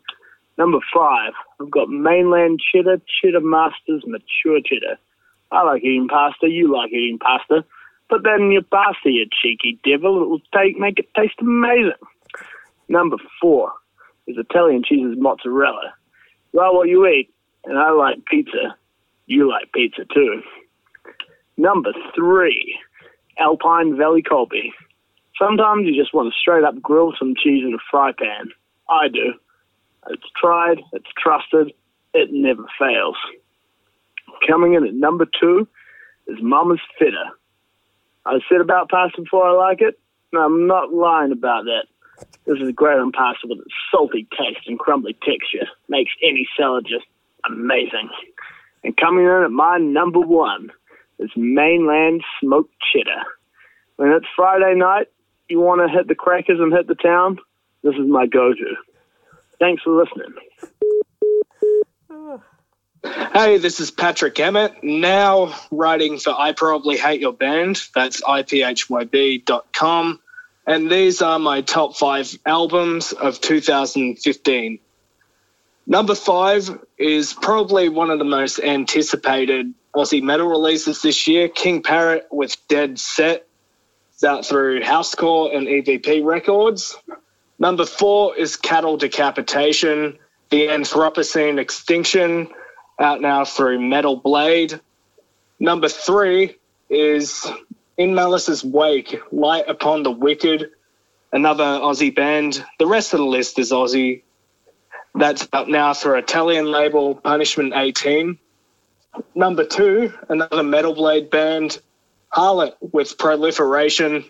Number five, I've got mainland cheddar, cheddar masters, mature cheddar. I like eating pasta, you like eating pasta. but then your pasta, you cheeky devil. It will take, make it taste amazing. Number four is Italian cheeses mozzarella. Well, what you eat, and I like pizza. You like pizza too. Number three, Alpine Valley Colby. Sometimes you just want to straight up grill some cheese in a fry pan. I do. It's tried, it's trusted, it never fails. Coming in at number two is Mama's Fitter. I said about pasta before I like it, and I'm not lying about that. This is a great on pasta with its salty taste and crumbly texture. Makes any salad just amazing. And coming in at my number one is mainland smoked cheddar. When it's Friday night, you want to hit the crackers and hit the town, this is my go-to. Thanks for listening. Hey, this is Patrick Emmett, now writing for I Probably Hate Your Band. That's iphyb.com. And these are my top five albums of 2015. Number five is probably one of the most anticipated Aussie metal releases this year King Parrot with Dead Set. Out through Housecore and EVP Records. Number four is Cattle Decapitation, The Anthropocene Extinction, out now through Metal Blade. Number three is In Malice's Wake, Light Upon the Wicked, another Aussie band. The rest of the list is Aussie. That's out now for Italian label Punishment 18. Number two, another Metal Blade band, Harlot with Proliferation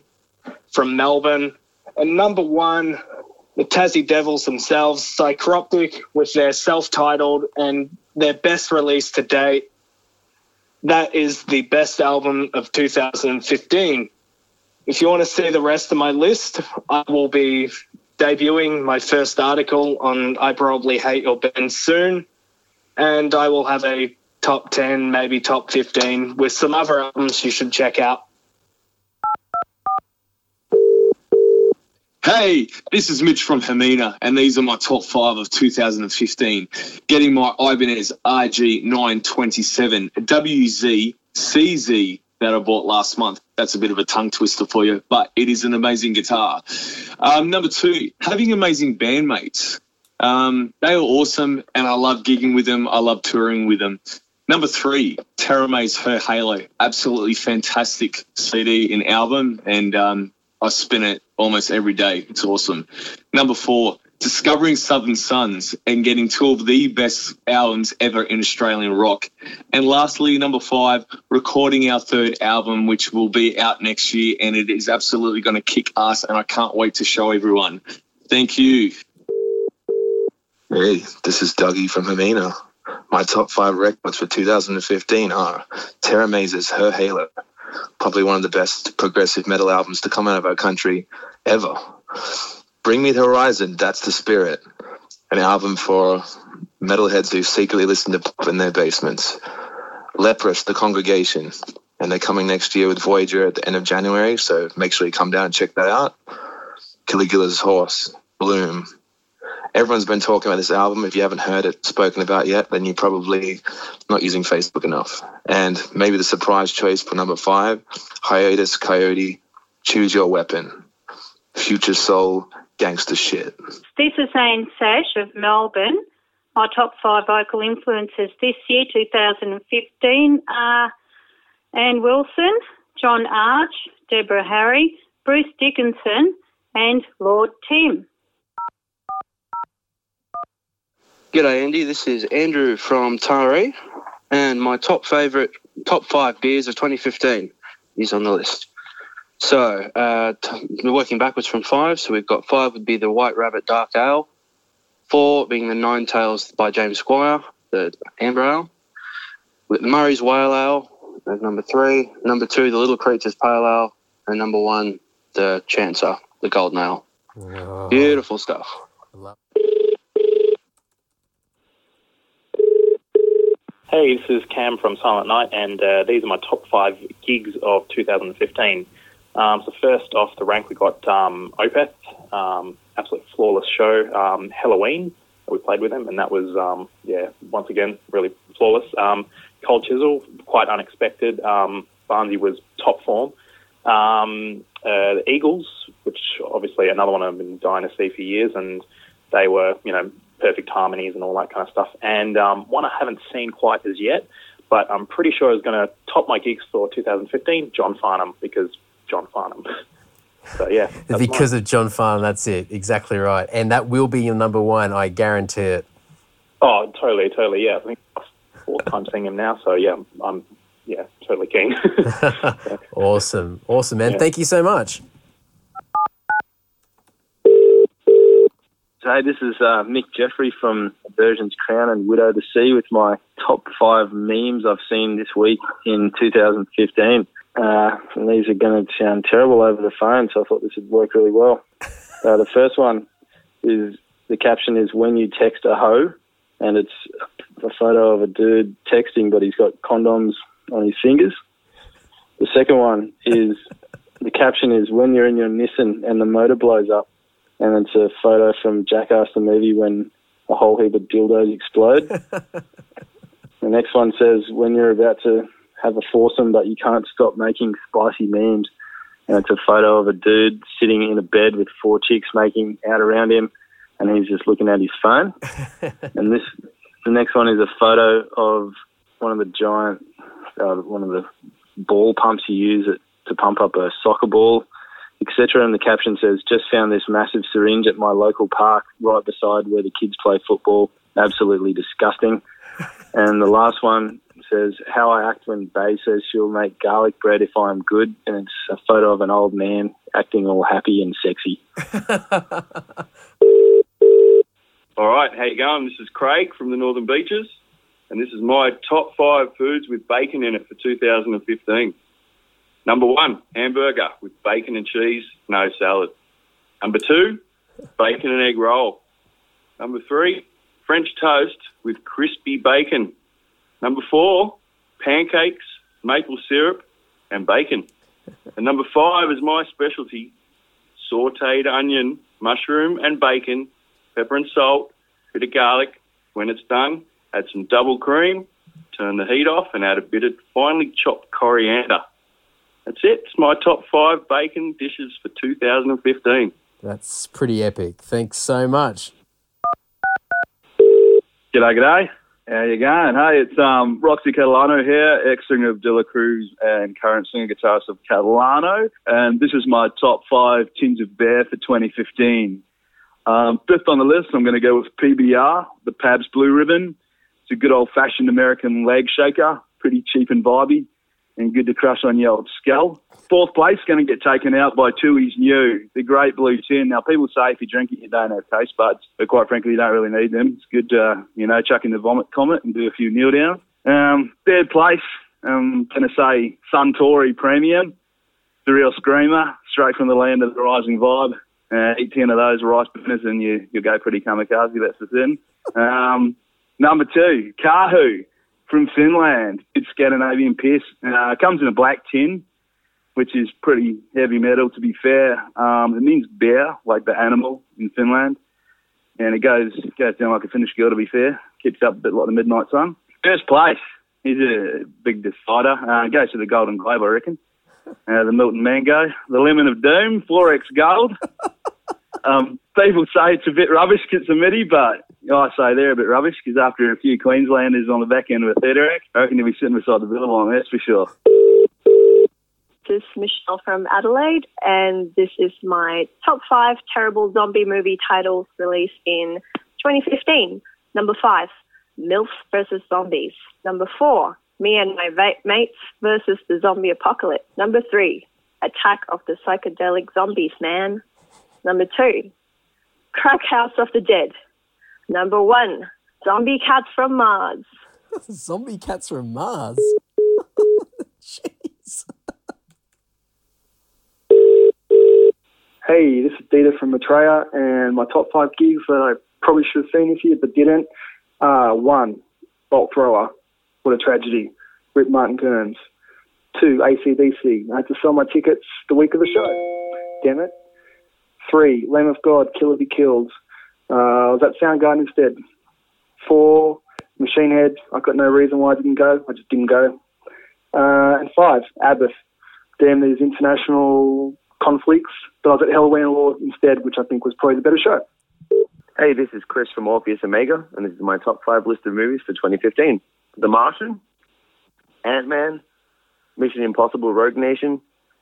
from Melbourne. And number one, the Tassie Devils themselves, Psychroptic, with their self titled and their best release to date. That is the best album of 2015. If you want to see the rest of my list, I will be debuting my first article on I Probably Hate Your Band soon. And I will have a top 10, maybe top 15 with some other albums you should check out. Hey, this is Mitch from Hermina, and these are my top five of 2015. Getting my Ibanez RG927 WZ that I bought last month. That's a bit of a tongue twister for you, but it is an amazing guitar. Um, number two, having amazing bandmates. Um, they are awesome, and I love gigging with them. I love touring with them. Number three, Teramaze's Her Halo. Absolutely fantastic CD and album, and um, I spin it almost every day. It's awesome. Number four, discovering Southern Sons and getting two of the best albums ever in Australian rock. And lastly, number five, recording our third album, which will be out next year, and it is absolutely going to kick ass, and I can't wait to show everyone. Thank you. Hey, this is Dougie from Hermina. My top five records for 2015 are Teramaze's Her Halo, probably one of the best progressive metal albums to come out of our country ever. Bring Me the Horizon, That's the Spirit, an album for metalheads who secretly listen to pop in their basements. Leprous, The Congregation, and they're coming next year with Voyager at the end of January, so make sure you come down and check that out. Caligula's Horse, Bloom. Everyone's been talking about this album. If you haven't heard it spoken about yet, then you're probably not using Facebook enough. And maybe the surprise choice for number five, Hiatus Kaiyote, Choose Your Weapon, Future Soul, Gangster Shit. This is Anne Sash of Melbourne. My top five vocal influences this year, 2015, are Anne Wilson, John Arch, Deborah Harry, Bruce Dickinson, and Lord Tim. G'day, Andy. This is Andrew from Taree, and my top favourite, top five beers of 2015 is on the list. So, uh, t- we're working backwards from five. So, we've got five would be the White Rabbit Dark Ale, four being the Nine Tails by James Squire, the Amber Ale, with Murray's Whale Ale as number three, number two, the Little Creatures Pale Ale, and number one, the Chancer, the Golden Ale. Beautiful stuff. Hey, this is Cam from Silent Night, and uh, these are my top five gigs of 2015. Um, so first off the rank, we got um, Opeth, um, absolute flawless show. Um, Helloween, we played with them, and that was um, yeah, once again really flawless. Um, Cold Chisel, quite unexpected. Um, Barnsey was top form. Um, uh, the Eagles, which obviously another one I've been dying to see for years, and they were you know perfect harmonies and all that kind of stuff. And one I haven't seen quite as yet, but I'm pretty sure is going to top my gigs for 2015, John Farnham, because John Farnham. so yeah, because mine. of John Farnham, that's it. Exactly right. And that will be your number one, I guarantee it. oh, totally, totally, yeah. I think fourth time seeing him now, so yeah, I'm yeah totally keen. Awesome. Awesome, man. Yeah. Thank you so much. Hey, this is uh, Mick Jeffrey from Version's Crown and Widow the Sea with my top five memes I've seen this week in 2015. Uh, and these are going to sound terrible over the phone, so I thought this would work really well. Uh, the first one is the caption is "When you text a hoe," and it's a photo of a dude texting, but he's got condoms on his fingers. The second one is the caption is "When you're in your Nissan and the motor blows up." and it's a photo from Jackass the movie when a whole heap of dildos explode. the next one says when you're about to have a foursome but you can't stop making spicy memes, and it's a photo of a dude sitting in a bed with four chicks making out around him, and he's just looking at his phone. and this, the next one is a photo of one of the giant, uh, one of the ball pumps you use it to pump up a soccer ball etc. And the caption says, "Just found this massive syringe at my local park, right beside where the kids play football. Absolutely disgusting." And the last one says, "How I act when Bay says she'll make garlic bread if I'm good," and it's a photo of an old man acting all happy and sexy. All right, how you going? This is Craig from the Northern Beaches, and this is my top five foods with bacon in it for 2015. Number one, hamburger with bacon and cheese, no salad. Number two, bacon and egg roll. Number three, French toast with crispy bacon. Number four, pancakes, maple syrup, and bacon. And number five is my specialty, sauteed onion, mushroom and bacon, pepper and salt, bit of garlic. When it's done, add some double cream, turn the heat off, and add a bit of finely chopped coriander. That's it. It's my top five bacon dishes for 2015. That's pretty epic. Thanks so much. G'day, g'day. How you going? Hey, it's um, Roxy Catalano here, ex-singer of De La Cruz and current singer guitarist of Catalano. And this is my top five Tins of beer for 2015. Um, fifth on the list, I'm going to go with PBR, the Pabst Blue Ribbon. It's a good old-fashioned American leg shaker, pretty cheap and vibey, and good to crush on your old skull. Fourth place, going to get taken out by Tui's New, the Great Blue Tin. Now, people say if you drink it, you don't have taste buds, but quite frankly, you don't really need them. It's good, uh, you know, chuck in the vomit comet and do a few kneel downs. Um, third place, I'm going to say Suntory Premium, the real screamer, straight from the land of the rising vibe. Uh, eat 10 of those rice burners and you, you'll go pretty kamikaze, that's the thing. Um, number two, Karhu from Finland. It's Scandinavian piss. Uh, comes in a black tin, which is pretty heavy metal, to be fair. Um, it means bear, like the animal in Finland. And it goes goes down like a Finnish girl, to be fair. Keeps up a bit like the midnight sun. First place. He's a big decider. Uh, goes to the Golden Globe, I reckon. Uh, the Milton Mango. The Lemon of Doom, 4X Gold. um, people say it's a bit rubbish it's a MIDI, but I say they're a bit rubbish because after a few Queenslanders on the back end of a theatre act, I reckon he'll be sitting beside the Billabong, that's for sure. This is Michelle from Adelaide, and this is my top five terrible zombie movie titles released in 2015. Number five, MILF versus Zombies. Number four, Me and My Va- Mates versus the Zombie Apocalypse. Number three, Attack of the Psychedelic Zombies, man. Number two, Crack House of the Dead. Number one, Zombie Cats from Mars. Zombie cats from Mars. Hey, this is Dieter from Maitreya, and my top five gigs that I probably should have seen this year but didn't. Uh, one, Bolt Thrower. What a tragedy. Rip Martin Kearns. Two, ACDC. I had to sell my tickets the week of the show. Damn it. Three, Lamb of God, Killer Be Killed. Uh, I was at Soundgarden instead. Four, Machine Head. I got no reason why I didn't go. I just didn't go. Uh, and five, Abbath. Damn these international conflicts. But I was at Helloween Law instead, which I think was probably the better show. Hey, this is Chris from Orpheus Omega, and this is my top five list of movies for 2015. The Martian, Ant-Man, Mission Impossible Rogue Nation,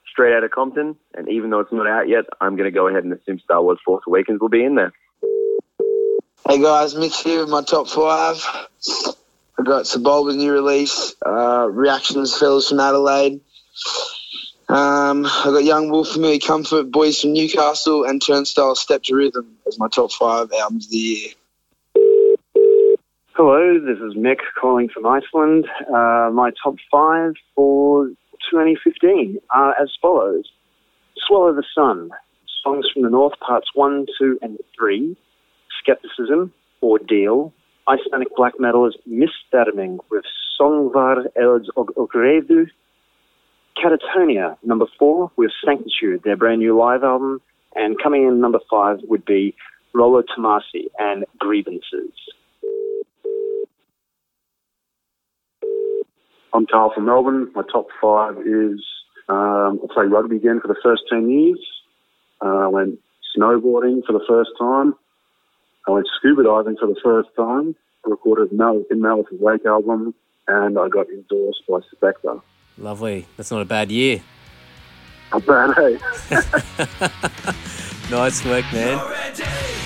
Straight Outta Compton, and even though it's not out yet, I'm going to go ahead and assume Star Wars Force Awakens will be in there. Hey guys, Mitch here with my top five. I got Sebulba's new release, uh, reactions fellas from Adelaide. Um, I got Young Wolf, Familiar Comfort, Boys from Newcastle, and Turnstile Step to Rhythm as my top five albums of the year. Hello, this is Mick calling from Iceland. Uh, my top five for 2015 are as follows Swallow the Sun, Songs from the North, Parts 1, 2, and 3, Skepticism, Ordeal, Icelandic black metal is with Söngvar elds og óreiðu, Katatonia, number four, with Sanctitude, their brand new live album, and coming in number five would be Rolo Tomassi and Grievances. I'm Carl from Melbourne. My top five is um, I play rugby again for the first 10 years. Uh, I went snowboarding for the first time. I went scuba diving for the first time. I recorded in Malice's Wake album, and I got endorsed by Spectre. Lovely. That's not a bad year. Not bad, hey? nice work, man.